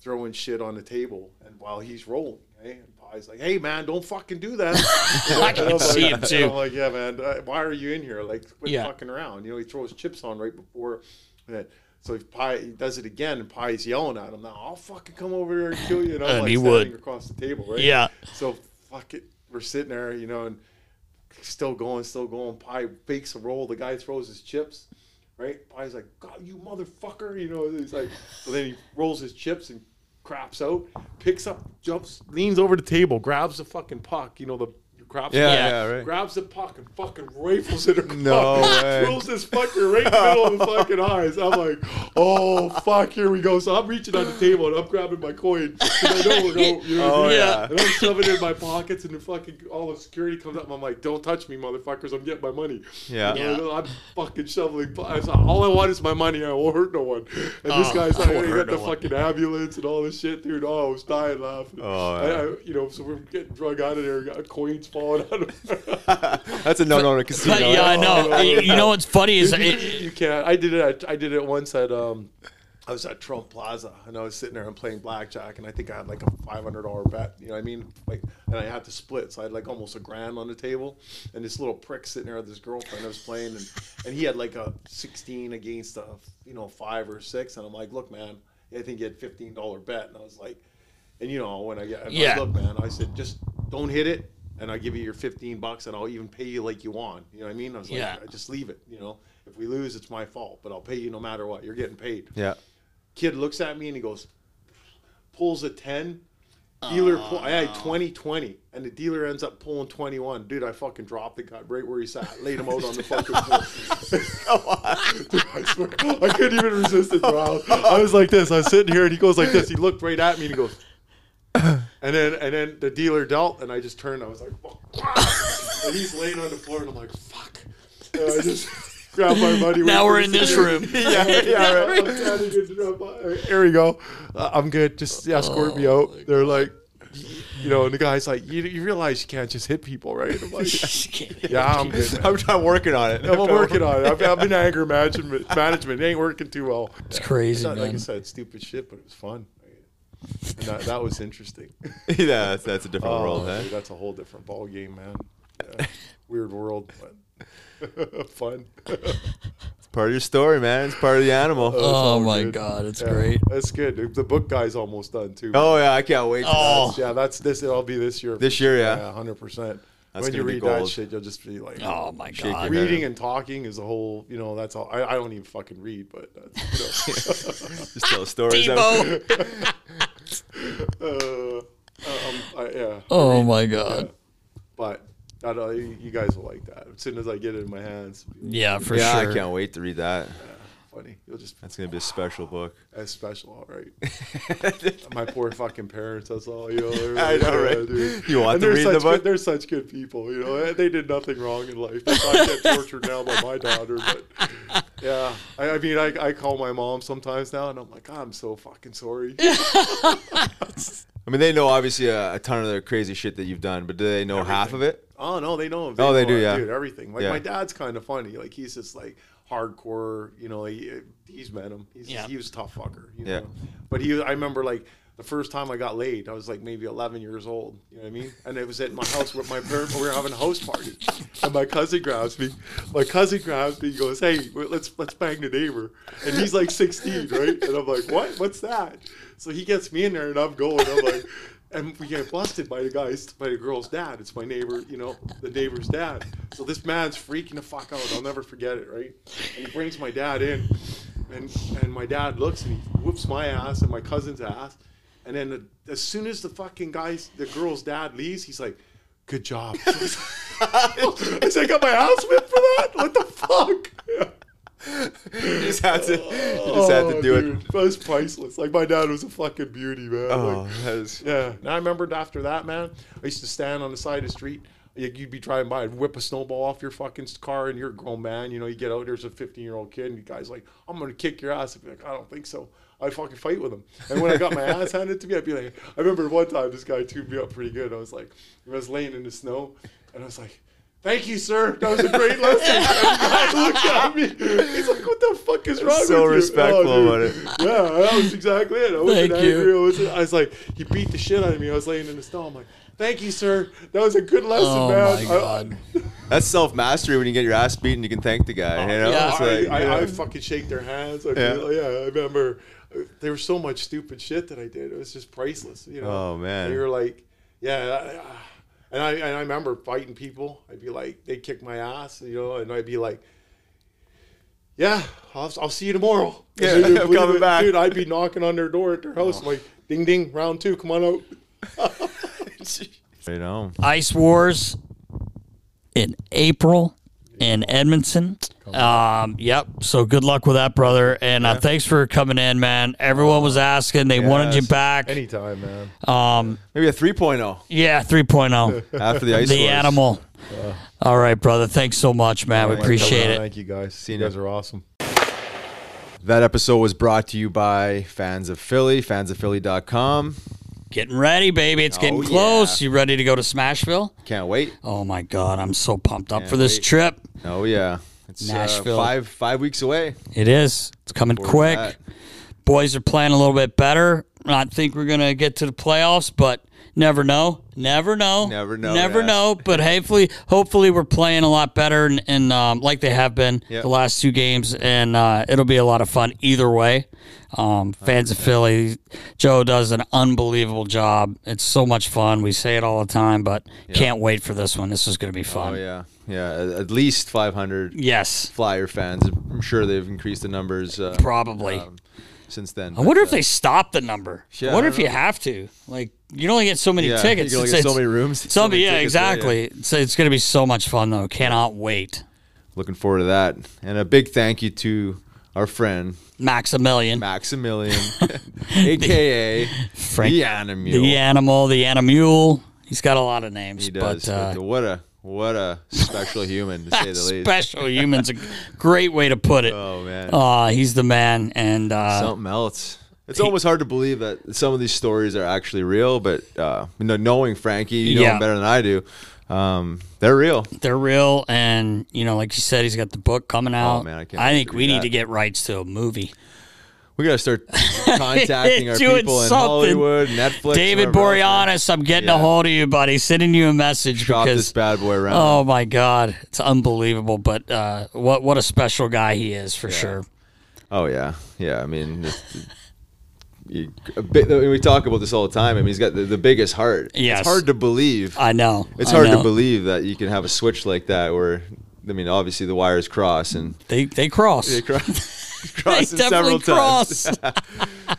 throwing shit on the table, and while he's rolling, hey, and Pie's like, "Hey man, don't fucking do that." I can I'm see like- him too. I'm like, "Yeah, man, uh, why are you in here? Like, quit Yeah. fucking around." You know, he throws chips on right before. that. So if Pie he does it again, and Pie's yelling at him. Now I'll fucking come over here and kill you. And I'm And like he standing would. across the table, right? Yeah. So fuck it. We're sitting there, you know, and still going, still going. Pie bakes a roll. The guy throws his chips, right? Pie's like, God, you motherfucker. You know, he's like, so then he rolls his chips and craps out, picks up, jumps, leans over the table, grabs the fucking puck. You know the craps. Yeah, Yeah. yeah, right. Grabs the puck and fucking rifles it across. No way. Throws this fucker right in the middle of the fucking eyes. I'm like, oh fuck, here we go. So I'm reaching on the table and I'm grabbing my coin. I know we're going, you know, oh, yeah. And I'm shoving it in my pockets, and the fucking all the security comes up. And I'm like, "Don't touch me, motherfuckers! I'm getting my money." Yeah. You know, I'm fucking shoveling. I was like, all I want is my money. I won't hurt no one. And this Oh, guy's like, won't he hurt got the one. fucking ambulance and all this shit, dude. Oh, I was dying laughing. Oh, I- I- you know, so we're getting drug out of there. Got coins falling out of. That's a no-no in a casino. But yeah, I know. Oh, you you know what's funny is you, it, you can't. I did it. At, I did it once at. Um, I was at Trump Plaza and I was sitting there and playing blackjack and I think I had like a five hundred dollar bet. You know what I mean? Like, and I had to split, so I had like almost a grand on the table. And this little prick sitting there with his girlfriend I was playing, and and he had like a sixteen against a you know five or six, and I'm like, look, man, I think he had fifteen dollar bet, and I was like, and you know when I get, I'm like, Yeah. look, man, I said just don't hit it. And I'll give you your 15 bucks and I'll even pay you like you want. You know what I mean? I was like, Yeah. just leave it. You know, if we lose, it's my fault, but I'll pay you no matter what. You're getting paid. Yeah. Kid looks at me and he goes, pulls a 10. Dealer, pull, I had 20 20, and the dealer ends up pulling 21. Dude, I fucking dropped the guy right where he sat, laid him out on the fucking floor. Dude, I swear, I couldn't even resist it, bro. I was like this. I was sitting here, and he goes like this. He looked right at me, and he goes, and then and then the dealer dealt, and I just turned. I was like, and he's laying on the floor, and I'm like, fuck. And I just grabbed my money. now we're in this room. yeah, yeah, right. I'm trying to get to the- Here we go. Uh, I'm good. Just escort me out. They're like, you know, and the guy's like, you, you realize you can't just hit people, right? I'm like, yeah, I'm good. I'm, I'm working on it. I'm working on it. I've, I've been anger management. Management it ain't working too well. It's crazy, Not- like I said, stupid shit, but it was fun. And that, that was interesting. yeah, that's, that's a different Oh, world, huh? dude, that's a whole different ball game, man. Yeah. Weird world, but fun. It's part of your story, man. It's part of the animal. Oh, oh all my good. god, it's Yeah, great. That's good. The book guy's almost done too. Oh yeah, I can't wait. to- Oh. yeah, that's this. It'll be this year. This year, yeah. hundred percent. That's When you gonna read that shit, you'll just be like, Oh my god. Reading and talking is a whole, you know, that's all. I, I don't even fucking read, but that's, you Just tell stories. out. Debo. uh, um, I, yeah. Oh my god. But I don't, you you guys will like that. As soon as I get it in my hands, Yeah, for yeah, sure. I can't wait to read that. Funny. You'll just That's gonna be a special book. That's special, all right. My poor fucking parents. That's all. You know. they're I know, right? dude. You want And to read the book? Good, they're such good people. You know, they did nothing wrong in life. They probably get tortured now by my daughter, but yeah. I, I mean, I, I call my mom sometimes now, and I'm like, I'm so fucking sorry. I mean, they know obviously a, a ton of the crazy shit that you've done, but do they know half of it? Oh no, they know. Oh, they know, do, uh, yeah. dude, everything. Like Yeah. my dad's kind of funny. Like he's just like hardcore. You know, he, he's met him. He's Yeah. he was a tough fucker. You Yeah. know? But he, I remember like the first time I got laid, I was like maybe 11 years old. You know what I mean? And it was at my house with my parents. We were having a house party, and my cousin grabs me. My cousin grabs me. He goes, "Hey, let's let's bang the neighbor." And he's like 16, right? And I'm like, "What? What's that?" So he gets me in there, and I'm going. I'm like. And we get busted by the guys, by the girl's dad. It's my neighbor, you know, the neighbor's dad. So this man's freaking the fuck out. I'll never forget it, right? And he brings my dad in, and and my dad looks and he whoops my ass and my cousin's ass. And then the, as soon as the fucking guys, the girl's dad leaves, he's like, "Good job." I said, "I got my ass whipped for that. What the fuck?" You just had to, you just had to Oh, do it. dude, That was priceless. Like my dad was a fucking beauty, man. Oh, Like, that is. yeah. And I remembered after that, man, I used to stand on the side of the street. You- You'd be driving by, and whip a snowball off your fucking car, and you're a grown man. You know, you get out, there's a 15 year old kid, and the guy's like, I'm going to kick your ass. I'd be like, I don't think so. I'd fucking fight with him. And when I got my ass handed to me, I'd be like, I remember one time this guy tuned me up pretty good. I was like, I was laying in the snow, and I was like, Thank you, sir. That was a great lesson. And the guy looked at me. He's like, "What the fuck is wrong So with you?" So respectful dude. about it. Yeah, that was exactly it. I wasn't Thank you. I was, I was like, he beat the shit out of me. I was laying in the snow. I'm like, thank you, sir. That was a good lesson, Oh man. my I- god. That's self mastery when you get your ass beaten. You can thank the guy. You know, Yeah. it's I, like, I, you know. I fucking shake their hands. I Yeah. yeah. yeah, I remember uh, there was so much stupid shit that I did. It was just priceless. You know. Oh, man. And you were like, yeah. I- And I, and I remember fighting people. I'd be like, they'd kick my ass, you know, and I'd be like, yeah, I'll, I'll see you tomorrow. Yeah, And they'd I'm coming it. back. Dude, I'd be knocking on their door at their house. Oh. Like, Ding ding, round two. Come on out. You know, Ice Wars in April in Edmonton. Um, yep. So good luck with that, brother. And uh, thanks for coming in, man. Everyone was asking; they wanted you back. Anytime, man. Um, maybe a 3.0 yeah, 3.0. after the ice. the Wars. animal. All right, brother. Thanks so much, man. We appreciate it. Thank you guys. you. You guys are awesome. That episode was brought to you by fans of Philly, fansofphilly.com. Getting ready, baby. It's getting Oh, yeah. close. You ready to go to Smashville? Can't wait. Oh my God, I'm so pumped up Can't for this wait. trip. Oh yeah, it's uh, Nashville. five five weeks away. It is. It's coming to quick. Boys are playing a little bit better. I think we're gonna get to the playoffs, but never know. Never know. Never know, Never yeah. know. But hopefully, hopefully we're playing a lot better and, and um, like they have been Yep. the last two games, and uh, it'll be a lot of fun either way. Um, fans of Philly, Joe does an unbelievable job. It's so much fun. We say it all the time, but can't wait for this one. This is going to be fun. Oh yeah, yeah. At least 500 Yes, Flyer fans. I'm sure they've increased the numbers uh, probably. um, since then. I wonder But, if they stop the number. Yeah, I wonder I if don't you have to. Like, you only get so many Yeah, tickets. you only get so many rooms, so many yeah, tickets, yeah, exactly. So it's going to be so much fun, though. Cannot wait. looking forward to that. And a big thank you to our friend Maximilian, Maximilian, aka Frank, the Animal. the animal, the animule. He's got a lot of names. He does. But, uh, what a what a special human to say the least. special human's a great way to put it. Oh man, Uh, he's the man. And uh, something else. It's almost hard to believe that some of these stories are actually real, but uh, you know, knowing Frankie, you know Yeah. him better than I do. Um, they're real. they're real. And, you know, like you said, he's got the book coming out. Oh, man, I can't I think we read need that. to get rights to a movie. We gotta start contacting our people in something. Hollywood, Netflix. David. Boreanaz, I'm getting a hold of you, buddy. Sending you a message Shop because this bad boy around. oh my god, it's unbelievable. But uh, what what a special guy he is for sure. Oh yeah, yeah. I mean, a bit, we talk about this all the time. I mean, he's got the, the biggest heart. Yes. it's hard to believe. I know. It's I hard know. to believe that you can have a switch like that where, I mean, obviously the wires cross and They they cross. they cross, They definitely several cross. times.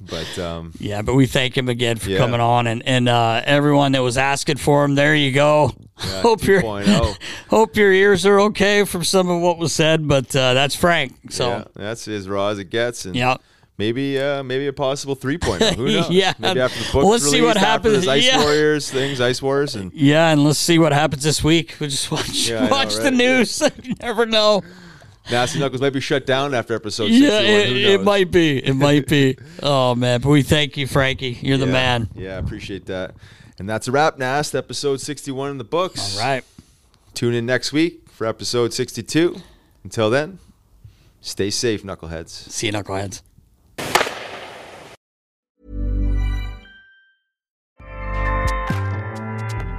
but um, yeah, but we thank him again for Yeah. coming on and and uh, everyone that was asking for him. There you go. yeah, hope your 2.0. hope your ears are okay from some of what was said, but uh, that's Frank. So yeah, that's as raw as it gets. And yeah. Maybe uh, maybe a possible three point. Who knows? Yeah. Maybe after the Well, let's see what happens. Ice Yeah. Warriors things, Ice Wars, and Yeah, and let's see what happens this week. We'll just watch Yeah, I know, watch the right? news. you never know. Nasty Knuckles might be shut down after episode Yeah, 61. it, it might be. It might be. Oh man, but we thank you, Frankie. You're the man. Yeah, appreciate that. And that's a wrap, Nast. Episode 61 in the books. All right. Tune in next week for episode 62. Until then, stay safe, knuckleheads. See you, knuckleheads.